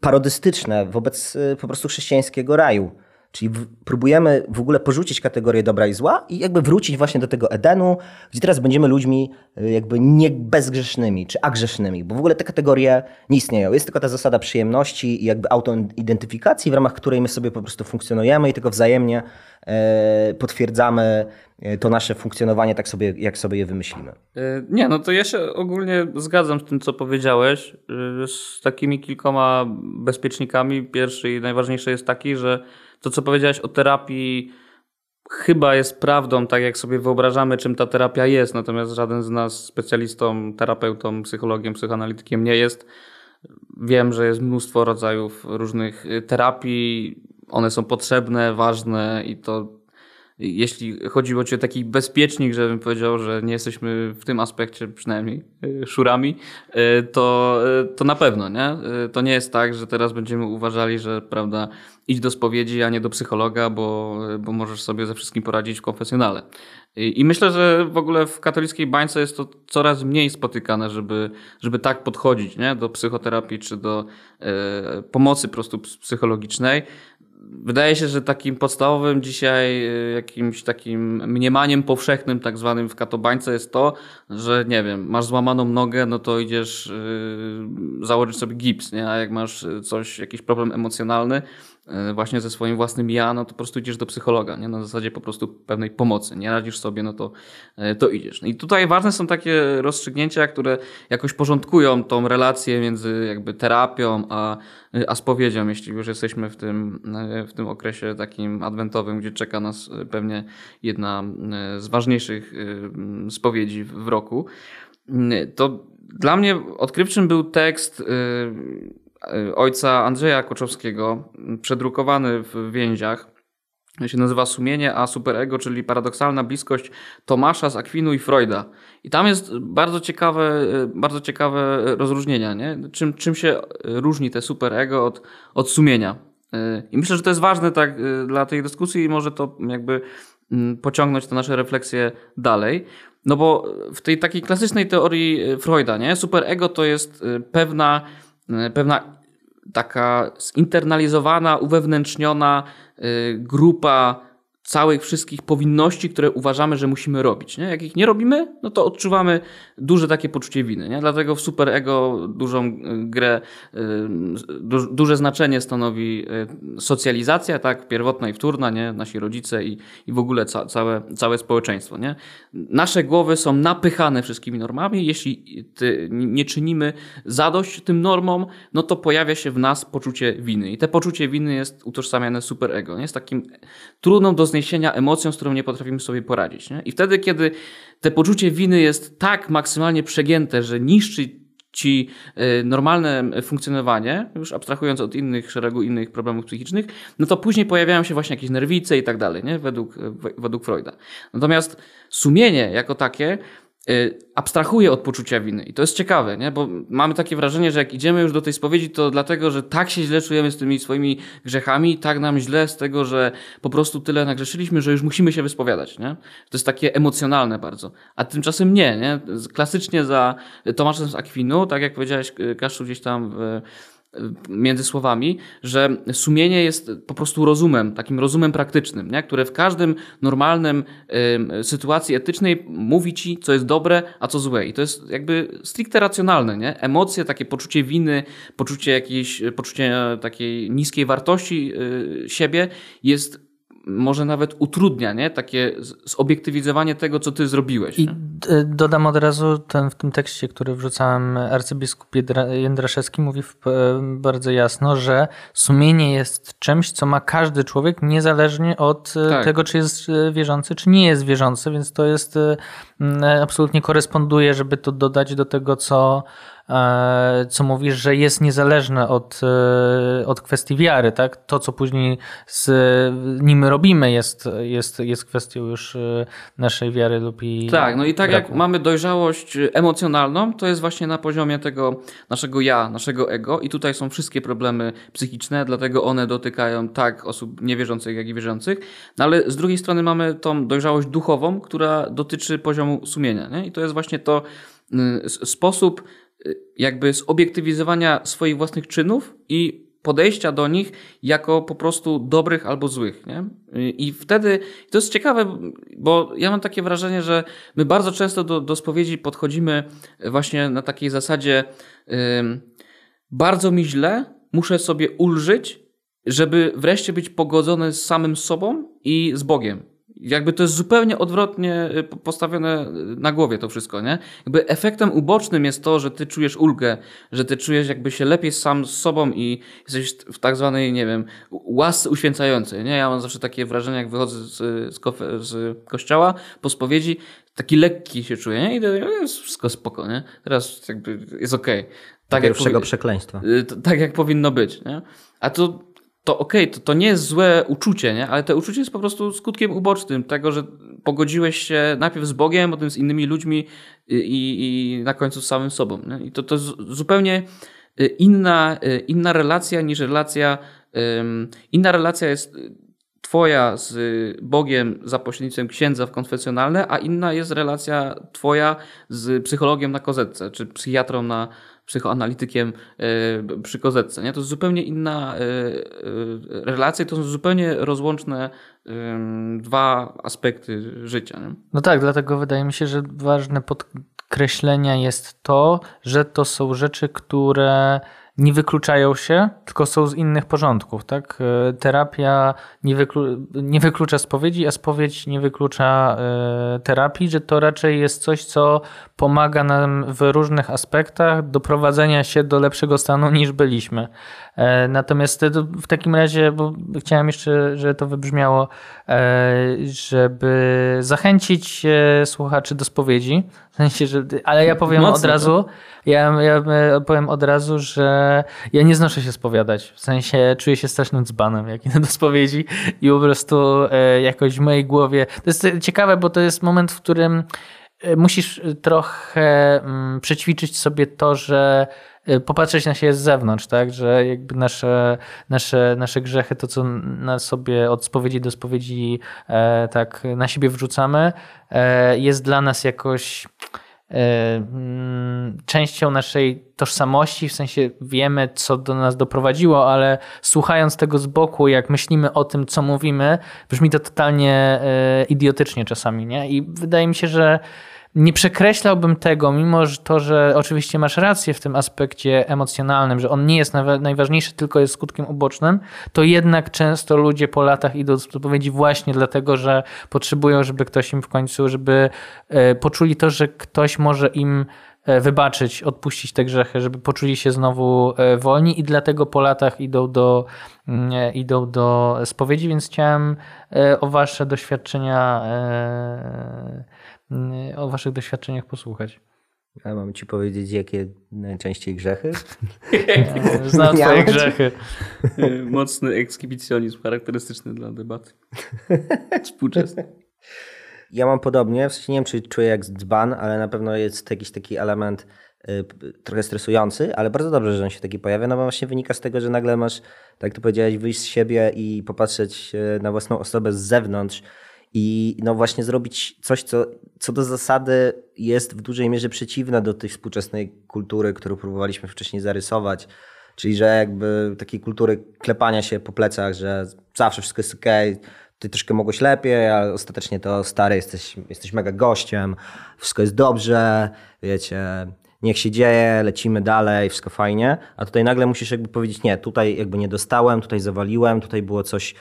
[SPEAKER 2] parodystyczne wobec y, po prostu chrześcijańskiego raju. Czyli próbujemy w ogóle porzucić kategorię dobra i zła i jakby wrócić właśnie do tego Edenu, gdzie teraz będziemy ludźmi y, jakby nie bezgrzesznymi czy agrzesznymi, bo w ogóle te kategorie nie istnieją. Jest tylko ta zasada przyjemności i jakby autoidentyfikacji, w ramach której my sobie po prostu funkcjonujemy i tylko wzajemnie e, potwierdzamy e, to nasze funkcjonowanie tak sobie, jak sobie je wymyślimy.
[SPEAKER 3] E, nie, no to ja się ogólnie zgadzam z tym, co powiedziałeś, z takimi kilkoma bezpiecznikami. Pierwszy i najważniejszy jest taki, że to, co powiedziałeś o terapii, chyba jest prawdą, tak jak sobie wyobrażamy, czym ta terapia jest, natomiast żaden z nas specjalistą, terapeutą, psychologiem, psychoanalitykiem nie jest. Wiem, że jest mnóstwo rodzajów różnych terapii, one są potrzebne, ważne i to jeśli chodziło ci o taki bezpiecznik, żebym powiedział, że nie jesteśmy w tym aspekcie przynajmniej y, szurami, y, to, y, to na pewno, nie? To nie jest tak, że teraz będziemy uważali, że prawda, idź do spowiedzi, a nie do psychologa, bo, bo możesz sobie ze wszystkim poradzić w konfesjonale. I, I myślę, że w ogóle w katolickiej bańce jest to coraz mniej spotykane, żeby, żeby tak podchodzić nie? do psychoterapii czy do e, pomocy po prostu psychologicznej wydaje się, że takim podstawowym dzisiaj y, jakimś takim mniemaniem powszechnym, tak zwanym w katobańce jest to, że nie wiem, masz złamaną nogę, no to idziesz yy, założyć sobie gips, nie? A jak masz coś, jakiś problem emocjonalny, właśnie ze swoim własnym ja, no to po prostu idziesz do psychologa, nie? na zasadzie po prostu pewnej pomocy. Nie radzisz sobie, no to, e, to idziesz. I tutaj ważne są takie rozstrzygnięcia, które jakoś porządkują tą relację między jakby terapią a, a spowiedzią, jeśli już jesteśmy w tym, e, w tym okresie takim adwentowym, gdzie czeka nas pewnie jedna z ważniejszych spowiedzi w roku. To dla mnie odkrywczym był tekst ojca Andrzeja Koczowskiego, przedrukowany w więziach. się nazywa Sumienie a Superego, czyli paradoksalna bliskość Tomasza z Akwinu i Freuda. I tam jest bardzo ciekawe, y, bardzo ciekawe rozróżnienia, nie? Czym, czym się różni te superego od, od sumienia. Y, I myślę, że to jest ważne tak dla tej dyskusji i może to jakby mm, pociągnąć te nasze refleksje dalej. No bo w tej takiej klasycznej teorii Freuda, nie? Superego to jest pewna pewna taka zinternalizowana, uwewnętrzniona e, grupa całych wszystkich powinności, które uważamy, że musimy robić. Nie? Jak ich nie robimy, no to odczuwamy duże takie poczucie winy. Nie? Dlatego w superego dużą y, grę, y, du duże znaczenie stanowi y, socjalizacja, tak, pierwotna i wtórna, nie? nasi rodzice i, i w ogóle ca całe, całe społeczeństwo. Nie? Nasze głowy są napychane wszystkimi normami. Jeśli nie czynimy zadość tym normom, no to pojawia się w nas poczucie winy. I te poczucie winy jest utożsamiane superego. Nie? Jest takim trudną do zniesienia emocją, z którą nie potrafimy sobie poradzić. Nie? I wtedy, kiedy te poczucie winy jest tak maksymalnie przegięte, że niszczy ci e, normalne funkcjonowanie, już abstrahując od innych, szeregu innych problemów psychicznych, no to później pojawiają się właśnie jakieś nerwice i tak dalej, nie? Według, według Freuda. Natomiast sumienie jako takie abstrahuje od poczucia winy. I to jest ciekawe, nie? bo mamy takie wrażenie, że jak idziemy już do tej spowiedzi, to dlatego, że tak się źle czujemy z tymi swoimi grzechami, tak nam źle z tego, że po prostu tyle nagrzeszyliśmy, że już musimy się wyspowiadać. Nie? To jest takie emocjonalne bardzo. A tymczasem nie. nie? Klasycznie za Tomaszem z Akwinu, tak jak powiedziałeś, Kaszczu gdzieś tam w między słowami, że sumienie jest po prostu rozumem, takim rozumem praktycznym, nie? które w każdym normalnym y, sytuacji etycznej mówi ci, co jest dobre, a co złe. I to jest jakby stricte racjonalne. Nie? Emocje, takie poczucie winy, poczucie jakiejś, poczucie takiej niskiej wartości y, siebie jest może nawet utrudnia, nie? Takie zobiektywizowanie tego, co ty zrobiłeś.
[SPEAKER 1] I dodam od razu ten, w tym tekście, który wrzucałem, arcybiskup Jędraszewski mówi bardzo jasno, że sumienie jest czymś, co ma każdy człowiek, niezależnie od e, tak. tego, czy jest e, wierzący, czy nie jest wierzący, więc to jest e, absolutnie koresponduje, żeby to dodać do tego, co E, co mówisz, że jest niezależne od, e, od kwestii wiary, tak? To, co później z nim robimy, jest, jest, jest kwestią już e, naszej wiary lub i.
[SPEAKER 3] Tak, no i tak braku. jak mamy dojrzałość emocjonalną, to jest właśnie na poziomie tego naszego ja, naszego ego, i tutaj są wszystkie problemy psychiczne, dlatego one dotykają tak osób niewierzących, jak i wierzących. No ale z drugiej strony mamy tą dojrzałość duchową, która dotyczy poziomu sumienia, nie? I to jest właśnie to y, sposób jakby zobiektywizowania swoich własnych czynów i podejścia do nich jako po prostu dobrych albo złych. Nie? I wtedy to jest ciekawe, bo ja mam takie wrażenie, że my bardzo często do, do spowiedzi podchodzimy właśnie na takiej zasadzie bardzo mi źle, muszę sobie ulżyć, żeby wreszcie być pogodzony z samym sobą i z Bogiem. Jakby to jest zupełnie odwrotnie y, postawione na głowie to wszystko, nie? Jakby efektem ubocznym jest to, że ty czujesz ulgę, że ty czujesz jakby się lepiej sam z sobą i jesteś w tak zwanej, nie wiem, łasce uświęcającej, nie? Ja mam zawsze takie wrażenie, jak wychodzę z, z, kofe, z kościoła po spowiedzi, taki lekki się czuję, nie? I to jest wszystko spoko, nie? Teraz jakby jest okej. Okay.
[SPEAKER 2] Tak Pierwszego jak, przekleństwa.
[SPEAKER 3] Y, tak jak powinno być, nie? A to to okej, okay, to, to nie jest złe uczucie, nie? ale to uczucie jest po prostu skutkiem ubocznym tego, że pogodziłeś się najpierw z Bogiem, potem z innymi ludźmi i, i na końcu z samym sobą. Nie? I to, to zupełnie y, inna, y, inna relacja niż relacja, inna relacja jest twoja z Bogiem za pośrednictwem księdza w konfesjonalne, a inna jest relacja twoja z psychologiem na kozetce, czy psychiatrą na, psychoanalitykiem e, przy kozetce. Nie? To jest zupełnie inna e, e, relacja, to są zupełnie rozłączne dwa aspekty życia. Nie?
[SPEAKER 1] No tak, dlatego wydaje mi się, że ważne podkreślenia jest to, że to są rzeczy, które nie wykluczają się, tylko są z innych porządków. Tak? E, terapia nie, wyklu nie wyklucza spowiedzi, a spowiedź nie wyklucza e, terapii, że to raczej jest coś, co pomaga nam w różnych aspektach doprowadzenia się do lepszego stanu niż byliśmy. E, natomiast w takim razie, bo chciałem jeszcze, żeby to wybrzmiało, żeby zachęcić słuchaczy do spowiedzi, w sensie, że, ale ja powiem Mocno, od razu, ja, ja powiem od razu, że ja nie znoszę się spowiadać. W sensie czuję się strasznym dzbanem, jak idę do spowiedzi i po prostu e, jakoś w mojej głowie. To jest ciekawe, bo to jest moment, w którym e, musisz trochę mm, przećwiczyć sobie to, że e, popatrzeć na siebie z zewnątrz, tak? Że jakby nasze, nasze, nasze grzechy, to co na sobie od spowiedzi do spowiedzi e, tak na siebie wrzucamy, e, jest dla nas jakoś E, mm, częścią naszej tożsamości, w sensie wiemy, co do nas doprowadziło, ale słuchając tego z boku, jak myślimy o tym, co mówimy, brzmi to totalnie idiotycznie czasami, nie? I wydaje mi się, że nie przekreślałbym tego, mimo że to, że oczywiście masz rację w tym aspekcie emocjonalnym, że on nie jest najważniejszy, tylko jest skutkiem ubocznym, to jednak często ludzie po latach idą do spowiedzi właśnie dlatego, że potrzebują, żeby ktoś im w końcu, żeby e, poczuli to, że ktoś może im e, wybaczyć, odpuścić te grzechy, żeby poczuli się znowu e, wolni i dlatego po latach idą do, mm, idą do spowiedzi, więc chciałem o wasze doświadczenia o waszych doświadczeniach posłuchać.
[SPEAKER 2] A mam ci powiedzieć, jakie najczęściej grzechy?
[SPEAKER 1] Znam twoje grzechy.
[SPEAKER 3] Mocny ekskibicjonizm charakterystyczny dla debaty. Współczesny.
[SPEAKER 2] Ja mam podobnie, w sensie nie wiem, czy czuję jak dzban, ale na pewno jest jakiś taki element y, trochę stresujący, ale bardzo dobrze, że on się taki pojawia, no bo właśnie wynika z tego, że nagle masz, tak jak tu powiedziałeś, wyjść z siebie i popatrzeć y, na własną osobę z zewnątrz, i no właśnie zrobić coś, co, co do zasady jest w dużej mierze przeciwne do tej współczesnej kultury, którą próbowaliśmy wcześniej zarysować. Czyli, że jakby takiej kultury klepania się po plecach, że zawsze wszystko jest ok, ty troszkę mogłeś lepiej, ale ostatecznie to stary, jesteś, jesteś mega gościem, wszystko jest dobrze, wiecie, niech się dzieje, lecimy dalej, wszystko fajnie, a tutaj nagle musisz jakby powiedzieć, nie, tutaj jakby nie dostałem, tutaj zawaliłem, tutaj było coś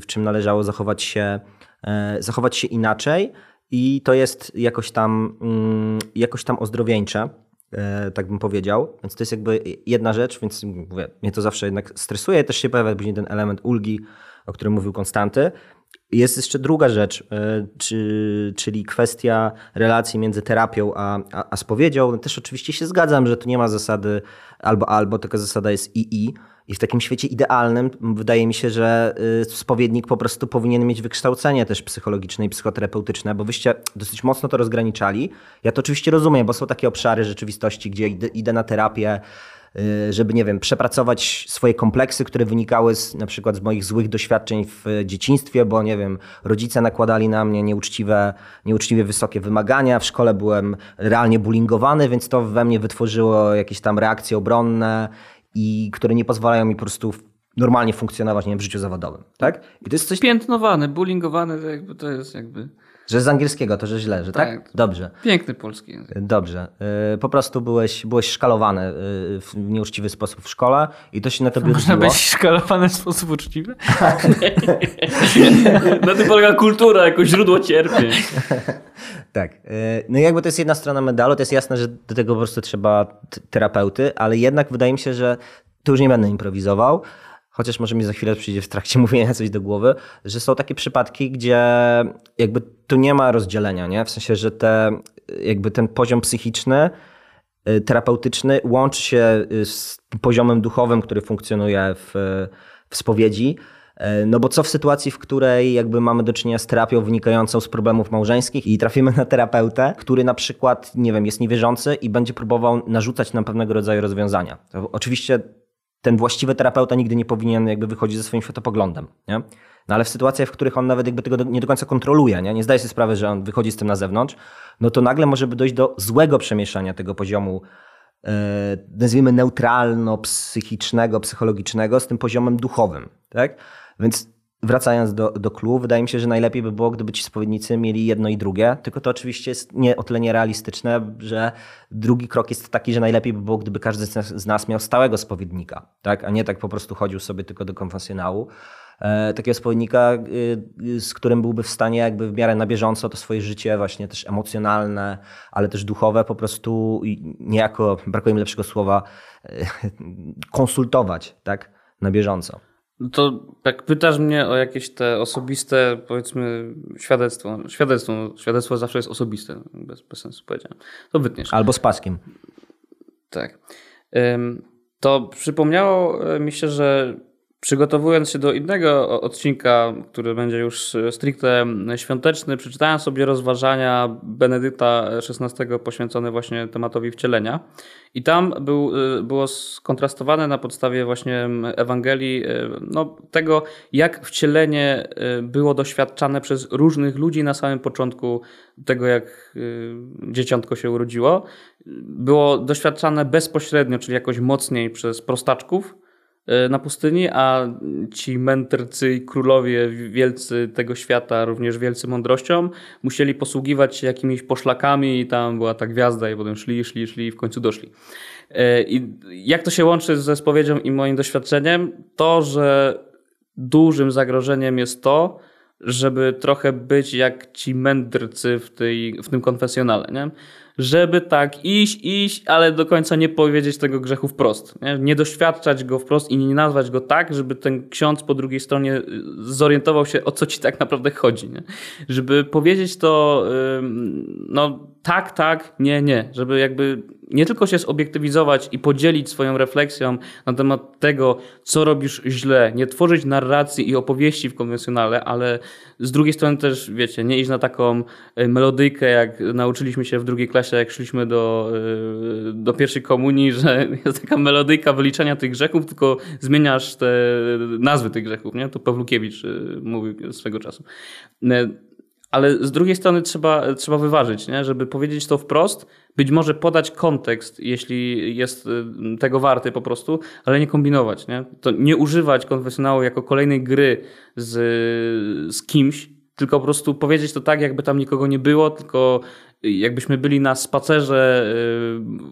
[SPEAKER 2] w czym należało zachować się, e, zachować się inaczej i to jest jakoś tam, mm, jakoś tam ozdrowieńcze, e, tak bym powiedział. Więc to jest jakby jedna rzecz, więc mówię, mnie to zawsze jednak stresuje. Też się pojawia później ten element ulgi, o którym mówił Konstanty. Jest jeszcze druga rzecz, czy, czyli kwestia relacji między terapią a, a, a spowiedzią. No też oczywiście się zgadzam, że tu nie ma zasady albo albo, taka zasada jest II i w takim świecie idealnym wydaje mi się, że y, spowiednik po prostu powinien mieć wykształcenie też psychologiczne i psychoterapeutyczne, bo wyście dosyć mocno to rozgraniczali. Ja to oczywiście rozumiem, bo są takie obszary rzeczywistości, gdzie idę, na terapię, y, żeby, nie wiem, przepracować swoje kompleksy, które wynikały z, na przykład z moich złych doświadczeń w dzieciństwie, bo, nie wiem, rodzice nakładali na mnie nieuczciwe, nieuczciwie wysokie wymagania, w szkole byłem realnie bullyingowany, więc to we mnie wytworzyło jakieś tam reakcje obronne i które nie pozwalają mi po prostu normalnie funkcjonować nie wiem, w życiu zawodowym. Tak? I
[SPEAKER 3] to jest coś... Piętnowany, bullyingowany, to, jakby, to jest jakby...
[SPEAKER 2] Że z angielskiego to, że źle, że tak? tak? Dobrze.
[SPEAKER 3] Piękny polski język.
[SPEAKER 2] Dobrze. Y, po prostu byłeś, byłeś szkalowany y, w nieuczciwy sposób w szkole i to się na tobie
[SPEAKER 1] Można być szkalowany w sposób uczciwy?
[SPEAKER 3] na tym polega kultura, jako źródło cierpień.
[SPEAKER 2] tak. Y, no i jakby to jest jedna strona medalu, to jest jasne, że do tego po prostu trzeba terapeuty, ale jednak wydaje mi się, że tu już nie będę improwizował, chociaż może mi za chwilę przyjdzie w trakcie mówienia coś do głowy, że są takie przypadki, gdzie jakby tu nie ma rozdzielenia, nie? W sensie, że te, jakby ten poziom psychiczny, y, terapeutyczny łączy się y, z poziomem duchowym, który funkcjonuje w, w spowiedzi. Y, no bo co w sytuacji, w której jakby mamy do czynienia z terapią wynikającą z problemów małżeńskich i trafimy na terapeutę, który na przykład, nie wiem, jest niewierzący i będzie próbował narzucać nam pewnego rodzaju rozwiązania. To oczywiście ten właściwy terapeuta nigdy nie powinien jakby wychodzić ze swoim światopoglądem. Nie? No ale w sytuacjach, w których on nawet jakby tego nie do końca kontroluje, nie? nie zdaje sobie sprawy, że on wychodzi z tym na zewnątrz, no to nagle może by dojść do złego przemieszania tego poziomu, yy, nazwijmy neutralno-psychicznego, psychologicznego z tym poziomem duchowym. Tak? Więc wracając do, do clue, wydaje mi się, że najlepiej by było, gdyby ci spowiednicy mieli jedno i drugie, tylko to oczywiście jest nie o tyle nierealistyczne, że drugi krok jest taki, że najlepiej by było, gdyby każdy z nas miał stałego spowiednika, tak? a nie tak po prostu chodził sobie tylko do konfesjonału. E, takiego spowiednika, y, z którym byłby w stanie jakby w miarę na bieżąco to swoje życie właśnie też emocjonalne, ale też duchowe po prostu niejako, brakuje mi lepszego słowa, konsultować tak? na bieżąco.
[SPEAKER 3] To jak pytasz mnie o jakieś te osobiste, powiedzmy, świadectwo. Świadectwo, świadectwo zawsze jest osobiste, bez, bez sensu powiedziałem. To wytniesz.
[SPEAKER 2] Albo z paskiem.
[SPEAKER 3] Tak. To przypomniało mi się, że Przygotowując się do innego odcinka, który będzie już stricte świąteczny, przeczytałem sobie rozważania Benedykta XVI poświęcone właśnie tematowi wcielenia. I tam był, y, było skontrastowane na podstawie właśnie Ewangelii y, no, tego, jak wcielenie było doświadczane przez różnych ludzi na samym początku tego, jak dzieciątko się urodziło. Było doświadczane bezpośrednio, czyli jakoś mocniej przez prostaczków, E, na pustyni, a ci mędrcy i królowie wielcy tego świata, również wielcy mądrością, musieli posługiwać się jakimiś poszlakami i tam była ta gwiazda i potem szli, szli, szli i w końcu doszli. E, I jak to się łączy ze spowiedzią i moim doświadczeniem? To, że dużym zagrożeniem jest to, żeby trochę być jak ci mędrcy w, tej, w tym konfesjonale, nie? Żeby tak iść, iść, ale do końca nie powiedzieć tego grzechu wprost. Nie? nie doświadczać go wprost i nie nazwać go tak, żeby ten ksiądz po drugiej stronie y, zorientował się, o co ci tak naprawdę chodzi. Nie? Żeby powiedzieć to, no tak, tak, nie, nie. Żeby jakby nie tylko się zobiektywizować i podzielić swoją refleksją na temat tego, co robisz źle, nie tworzyć narracji i opowieści w konwencjonale, ale z drugiej strony też, wiecie, nie iść na taką y, melodyjkę, jak nauczyliśmy się w drugiej klasie, jak szliśmy do, y, do pierwszej komunii, że jest taka melodyjka wyliczenia tych grzechów, tylko zmieniasz te nazwy tych grzechów, nie? To Pawlukiewicz y, mówił swego czasu ale z drugiej strony trzeba, trzeba wyważyć, nie? żeby powiedzieć to wprost, być może podać kontekst, jeśli jest y, tego warty po prostu, ale nie kombinować. Nie, to nie używać konfesjonału jako kolejnej gry z, z kimś, tylko po prostu powiedzieć to tak, jakby tam nikogo nie było, tylko jakbyśmy byli na spacerze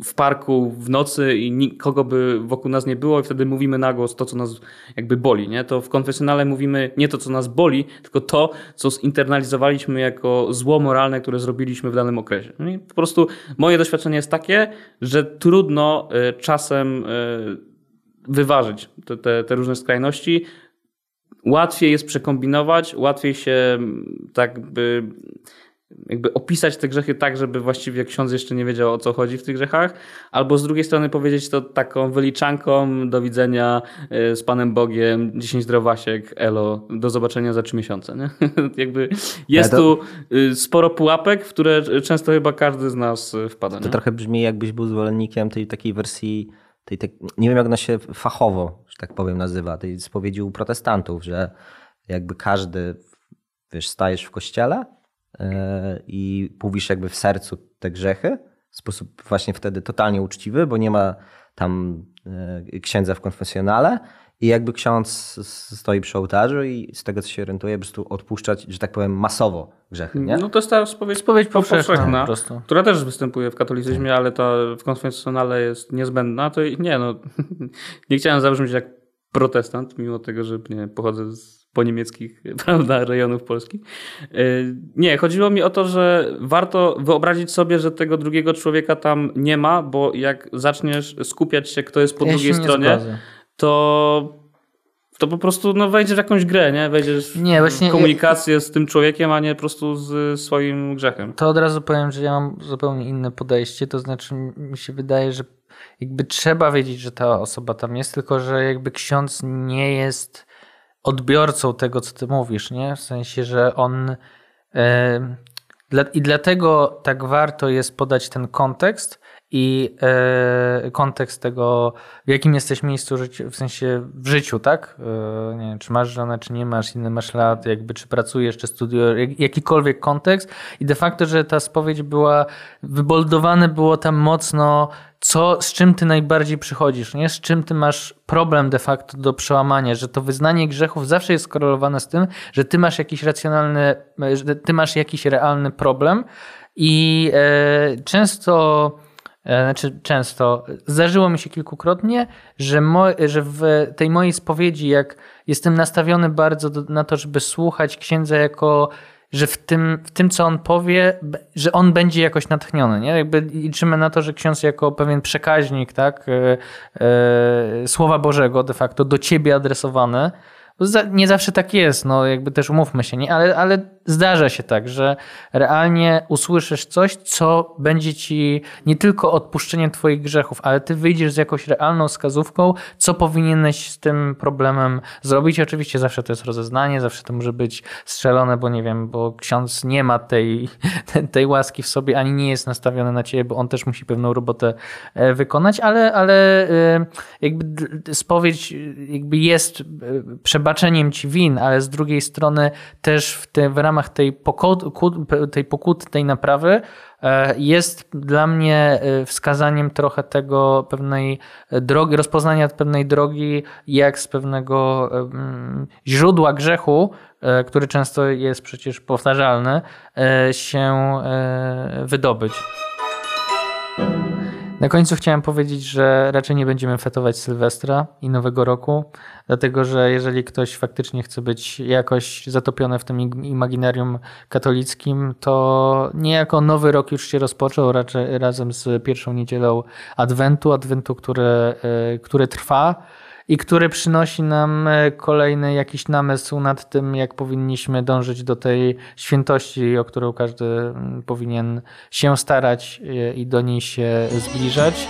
[SPEAKER 3] y, w parku w nocy i nikogo by wokół nas nie było i wtedy mówimy na głos to, co nas jakby boli, nie? To w konfesjonale mówimy nie to, co nas boli, tylko to, co zinternalizowaliśmy jako zło moralne, które zrobiliśmy w danym okresie. No I po prostu moje doświadczenie jest takie, że trudno y, czasem y, wyważyć te, te, te różne skrajności. Łatwiej jest przekombinować, łatwiej się tak by jakby opisać te grzechy tak, żeby właściwie ksiądz jeszcze nie wiedział o co chodzi w tych grzechach, albo z drugiej strony powiedzieć to taką wyliczanką, do widzenia e, z Panem Bogiem, 10 zdrowasiek, elo, do zobaczenia za trzy miesiące. Nie? jakby jest to... tu y, sporo pułapek, w które często chyba każdy z nas y, wpada.
[SPEAKER 2] To nie? trochę brzmi jakbyś był zwolennikiem tej takiej wersji, tej, tej, nie wiem jak ona się fachowo, że tak powiem, nazywa, tej spowiedzi u protestantów, że jakby każdy, wiesz, stajesz w kościele i mówisz jakby w sercu te grzechy w sposób właśnie wtedy totalnie uczciwy, bo nie ma tam księdza w konfesjonale i jakby ksiądz stoi przy ołtarzu i z tego, co się orientuje, po prostu odpuszczać, że tak powiem, masowo grzechy, nie?
[SPEAKER 3] No to jest ta spowiedź, spowiedź powszechna, powszechna która też występuje w katolicyzmie, ale ta w konfesjonale jest niezbędna. To nie, no, nie chciałem zabrzmieć jak protestant, mimo tego, że nie, pochodzę z po niemieckich prawda, rejonów Polski. Y, nie, chodziło mi o to, że warto wyobrazić sobie, że tego drugiego człowieka tam nie ma, bo jak zaczniesz skupiać się, kto jest po ja drugiej stronie, zgodzę to to po prostu no, wejdziesz w jakąś grę, nie? Wejdziesz nie, właśnie, w komunikację z tym człowiekiem, a nie po prostu z swoim grzechem.
[SPEAKER 1] To od razu powiem, że ja mam zupełnie inne podejście, to znaczy mi się wydaje, że jakby trzeba wiedzieć, że ta osoba tam jest, tylko że jakby ksiądz nie jest odbiorcą tego, co ty mówisz, nie? W sensie, że on i dlatego tak warto jest podać ten kontekst, i e, kontekst tego, w jakim jesteś miejscu w sensie w życiu, tak? E, nie wiem, czy masz żonę, czy nie masz, inny masz lat, jakby czy pracujesz, czy studiujesz, jak, jakikolwiek kontekst i de facto, że ta spowiedź była, wyboldowane było tam mocno co, z czym ty najbardziej przychodzisz, nie? Z czym ty masz problem de facto do przełamania, że to wyznanie grzechów zawsze jest skorelowane z tym, że ty masz jakiś racjonalny, że ty masz jakiś realny problem i e, często znaczy często, zdarzyło mi się kilkukrotnie, że, mo, że w tej mojej spowiedzi, jak jestem nastawiony bardzo do, na to, żeby słuchać księdza jako że w tym, w tym, co on powie, że on będzie jakoś natchniony. Nie? Jakby liczymy na to, że ksiądz jako pewien przekaźnik tak, e, e, Słowa Bożego de facto do ciebie adresowany, nie zawsze tak jest, no jakby też umówmy się, nie? Ale, ale zdarza się tak, że realnie usłyszysz coś, co będzie ci nie tylko odpuszczeniem twoich grzechów, ale ty wyjdziesz z jakąś realną wskazówką, co powinieneś z tym problemem zrobić. Oczywiście zawsze to jest rozeznanie, zawsze to może być strzelone, bo nie wiem, bo ksiądz nie ma tej, tej łaski w sobie, ani nie jest nastawiony na ciebie, bo on też musi pewną robotę e, wykonać, ale, ale e, jakby spowiedź jakby jest e, przebaczeniem ci win, ale z drugiej strony też w, te, w ramach tej, pokut, tej pokuty, tej naprawy e, jest dla mnie e, wskazaniem trochę tego pewnej drogi, rozpoznania pewnej drogi, jak z pewnego źródła grzechu, e, który często jest przecież powtarzalny, się wydobyć. Na końcu chciałem powiedzieć, że raczej nie będziemy fetować Sylwestra i Nowego Roku, dlatego że jeżeli ktoś faktycznie chce być jakoś zatopiony w tym imaginarium katolickim, to niejako Nowy Rok już się rozpoczął raczej razem z pierwszą niedzielą Adwentu, Adwentu, który, e, który trwa i który przynosi nam e, kolejny jakiś namysł nad tym, jak powinniśmy dążyć do tej świętości, o którą każdy mm, powinien się starać e, i do niej się zbliżać.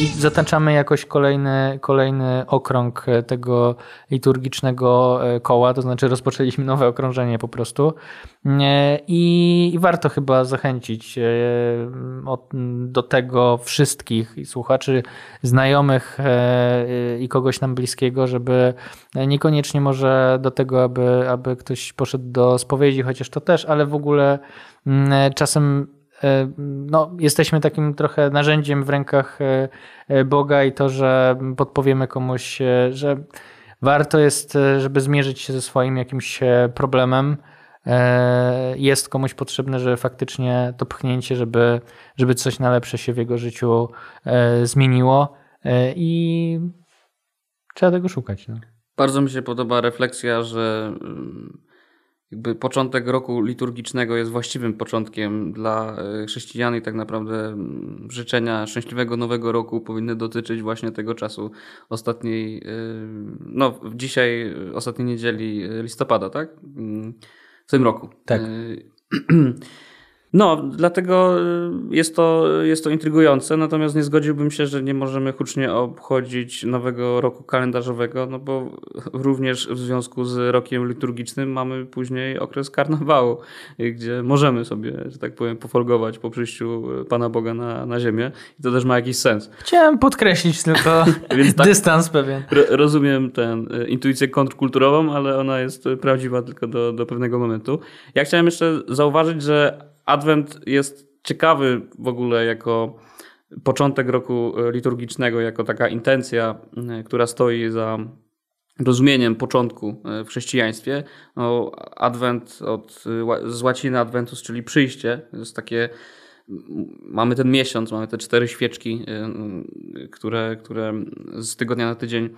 [SPEAKER 1] I zataczamy jakoś kolejny, kolejny okrąg e, tego liturgicznego e, koła, to znaczy rozpoczęliśmy nowe okrążenie po prostu. E, i, i warto chyba zachęcić do tego wszystkich słuchaczy, znajomych i kogoś nam bliskiego, żeby niekoniecznie może do tego, aby, aby ktoś poszedł do spowiedzi, chociaż to też, ale w ogóle czasem E, no, jesteśmy takim trochę narzędziem w rękach e, e, Boga i to, że podpowiemy komuś, że warto jest, żeby zmierzyć się ze swoim jakimś problemem, jest komuś potrzebne, że faktycznie to pchnięcie, żeby, żeby coś na lepsze się w jego życiu zmieniło i trzeba tego szukać. No.
[SPEAKER 3] Bardzo mi się podoba refleksja, że jakby początek roku liturgicznego jest właściwym początkiem dla e, chrześcijan i tak naprawdę mm, życzenia szczęśliwego nowego roku powinny dotyczyć właśnie tego czasu ostatniej, e, no dzisiaj ostatniej niedzieli listopada, tak? Mm, w tym roku.
[SPEAKER 1] Tak.
[SPEAKER 3] No, dlatego y, jest to, jest to intrygujące, natomiast nie zgodziłbym się, że nie możemy hucznie obchodzić nowego roku kalendarzowego, no bo również w związku z rokiem liturgicznym mamy później okres karnawału, gdzie możemy sobie, że tak powiem, pofolgować po przyjściu Pana Boga na, na ziemię i to też ma jakiś sens.
[SPEAKER 1] Chciałem podkreślić tylko tak, dystans pewien.
[SPEAKER 3] Rozumiem tę y, intuicję kontrkulturową, ale ona jest prawdziwa tylko do, do pewnego momentu. Ja chciałem jeszcze zauważyć, że Adwent jest ciekawy w ogóle jako początek roku liturgicznego, jako taka intencja, e, która stoi za rozumieniem początku e, w chrześcijaństwie. No, Adwent od, z łaciny Adventus, czyli przyjście, jest takie mamy ten miesiąc, mamy te cztery świeczki, e, które, które z tygodnia na tydzień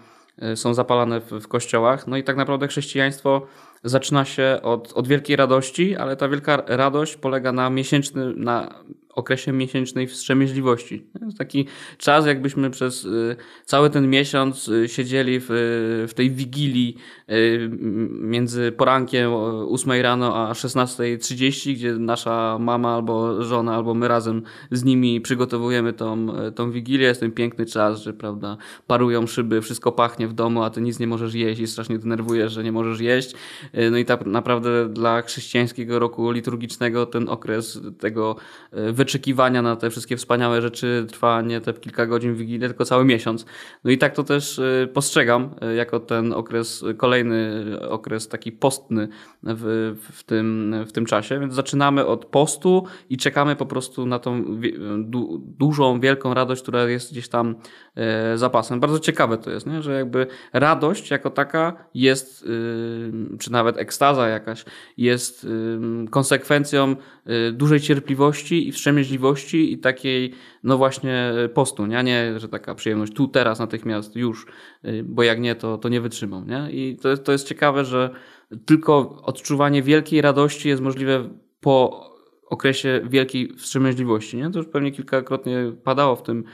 [SPEAKER 3] są zapalane w, w kościołach. No i tak naprawdę chrześcijaństwo zaczyna się od, od wielkiej radości, ale ta wielka radość polega na miesięcznym, na okresie miesięcznej wstrzemięźliwości. To jest taki czas, jakbyśmy przez y, cały ten miesiąc y, siedzieli w, w tej wigilii y, między porankiem 8 rano a 16.30, gdzie nasza mama albo żona, albo my razem z nimi przygotowujemy tą, tą wigilię. Jest ten piękny czas, że prawda, parują szyby, wszystko pachnie w domu, a ty nic nie możesz jeść i strasznie denerwujesz, że nie możesz jeść. No i tak naprawdę dla chrześcijańskiego roku liturgicznego ten okres tego wyczekiwania wyczekiwania na te wszystkie wspaniałe rzeczy trwa nie te kilka godzin Wigilii, tylko cały miesiąc. No i tak to też y, postrzegam y, jako ten okres, kolejny okres taki postny w, w, tym, w tym czasie. Więc zaczynamy od postu i czekamy po prostu na tą du, dużą, wielką radość, która jest gdzieś tam zapasem. Bardzo ciekawe to jest, nie? że jakby radość jako taka jest, y, czy nawet ekstaza jakaś, jest konsekwencją dużej cierpliwości i wstrzemięźliwości wstrzemięźliwości i takiej, no właśnie, postu, nie? Nie, że taka przyjemność tu, teraz, natychmiast, już, y, bo jak nie, to, to nie wytrzymam, nie? I to jest, to jest ciekawe, że tylko odczuwanie wielkiej radości jest możliwe po okresie wielkiej wstrzemięźliwości, nie? To już pewnie kilkakrotnie padało w tym,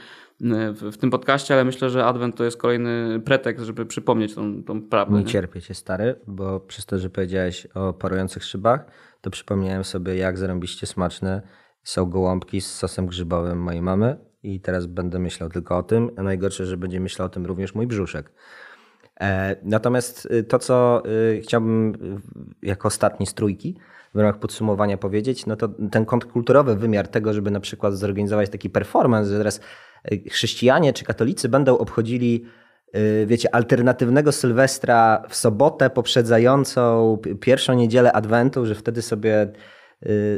[SPEAKER 3] w, w tym podcaście, ale myślę, że Adwent to jest kolejny pretekst, żeby przypomnieć tą, tą prawdę.
[SPEAKER 2] Nie, nie cierpię cię, stary, bo przez to, że powiedziałeś o parujących szybach, to przypomniałem sobie, jak zarąbiście smaczne są gołąbki z sosem grzybowym mojej mamy i teraz będę myślał tylko o tym. A najgorsze, że będzie myślał o tym również mój brzuszek. E, natomiast y, to, co y, chciałbym y, jako ostatni z trójki w ramach podsumowania powiedzieć, no to ten kontrkulturowy wymiar tego, żeby na przykład zorganizować taki performance, że teraz chrześcijanie czy katolicy będą obchodzili wiecie, alternatywnego Sylwestra w sobotę poprzedzającą pierwszą niedzielę Adwentu, że wtedy sobie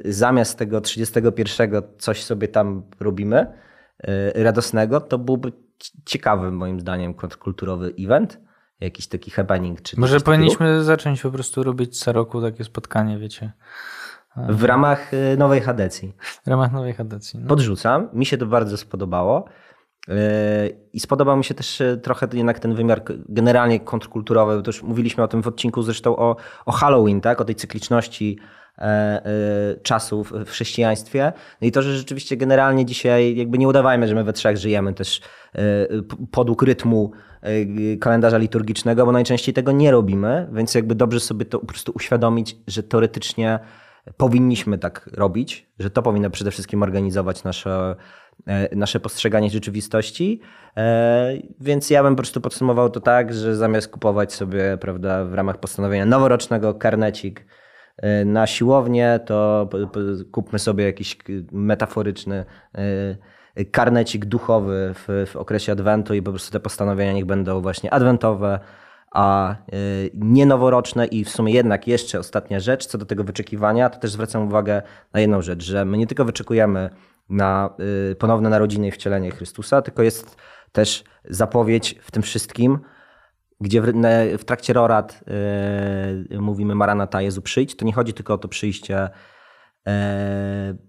[SPEAKER 2] zamiast tego 31 coś sobie tam robimy y, radosnego, to byłby ciekawy moim zdaniem kontrkulturowy event. Jakiś taki happening. Czy
[SPEAKER 1] Może powinniśmy zacząć po prostu robić co roku takie spotkanie, wiecie.
[SPEAKER 2] W ramach y, nowej Hadecji.
[SPEAKER 1] W ramach nowej Hadecji.
[SPEAKER 2] No. Podrzucam. Mi się to bardzo spodobało. I spodobał mi się też trochę jednak ten wymiar generalnie kontrkulturowy. Też mówiliśmy o tym w odcinku zresztą o, o Halloween, tak? o tej cykliczności czasów w chrześcijaństwie. No i to, że rzeczywiście generalnie dzisiaj jakby nie udawajmy, że my we trzech żyjemy też e, podług rytmu kalendarza liturgicznego, bo najczęściej tego nie robimy, więc jakby dobrze sobie to po prostu uświadomić, że teoretycznie powinniśmy tak robić, że to powinno przede wszystkim organizować nasze, nasze postrzeganie rzeczywistości. Więc ja bym po prostu podsumował to tak, że zamiast kupować sobie prawda, w ramach postanowienia noworocznego karnecik E, na siłownię, to kupmy sobie jakiś metaforyczny e, karnecik duchowy w, w okresie adwentu i po prostu te postanowienia niech będą właśnie adwentowe, a e, nie noworoczne i w sumie jednak jeszcze ostatnia rzecz co do tego wyczekiwania, to też zwracam uwagę na jedną rzecz, że my nie tylko wyczekujemy na ponowne narodziny i wcielenie Chrystusa, tylko jest też zapowiedź w tym wszystkim, gdzie w, w trakcie Rorat yy, mówimy Maranata, Jezu przyjdź, to nie chodzi tylko o to przyjście yy,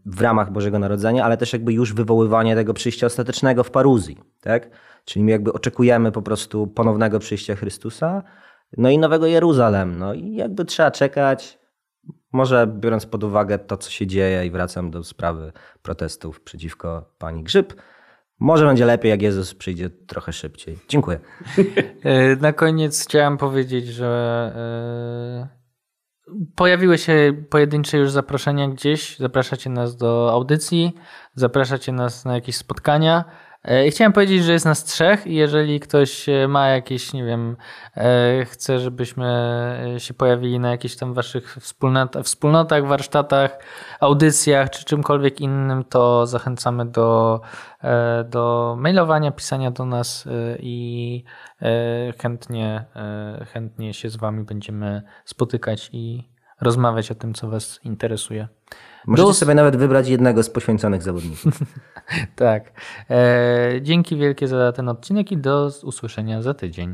[SPEAKER 2] w ramach Bożego Narodzenia, ale też jakby już wywoływanie tego przyjścia ostatecznego w paruzji, tak? Czyli my jakby oczekujemy po prostu ponownego przyjścia Chrystusa, no i nowego Jeruzalem, no i jakby trzeba czekać, może biorąc pod uwagę to, co się dzieje i wracam do sprawy protestów przeciwko pani Grzyb, może będzie lepiej, jak Jezus przyjdzie trochę szybciej. Dziękuję.
[SPEAKER 1] E, na koniec chciałem powiedzieć, że pojawiły się pojedyncze już zaproszenia gdzieś. Zapraszacie nas do audycji, zapraszacie nas na jakieś spotkania. E, chciałem powiedzieć, że jest nas trzech i jeżeli ktoś e, ma jakieś, nie wiem, e, chce, żebyśmy się pojawili na jakichś tam waszych wspólnotach, wspólnotach, warsztatach, audycjach czy czymkolwiek innym, to zachęcamy do, do mailowania, pisania do nas i chętnie, chętnie się z wami będziemy spotykać i rozmawiać o tym, co was interesuje.
[SPEAKER 2] Możecie sobie nawet wybrać jednego z poświęconych zawodników.
[SPEAKER 1] tak. E, dzięki wielkie za ten odcinek i do usłyszenia za tydzień.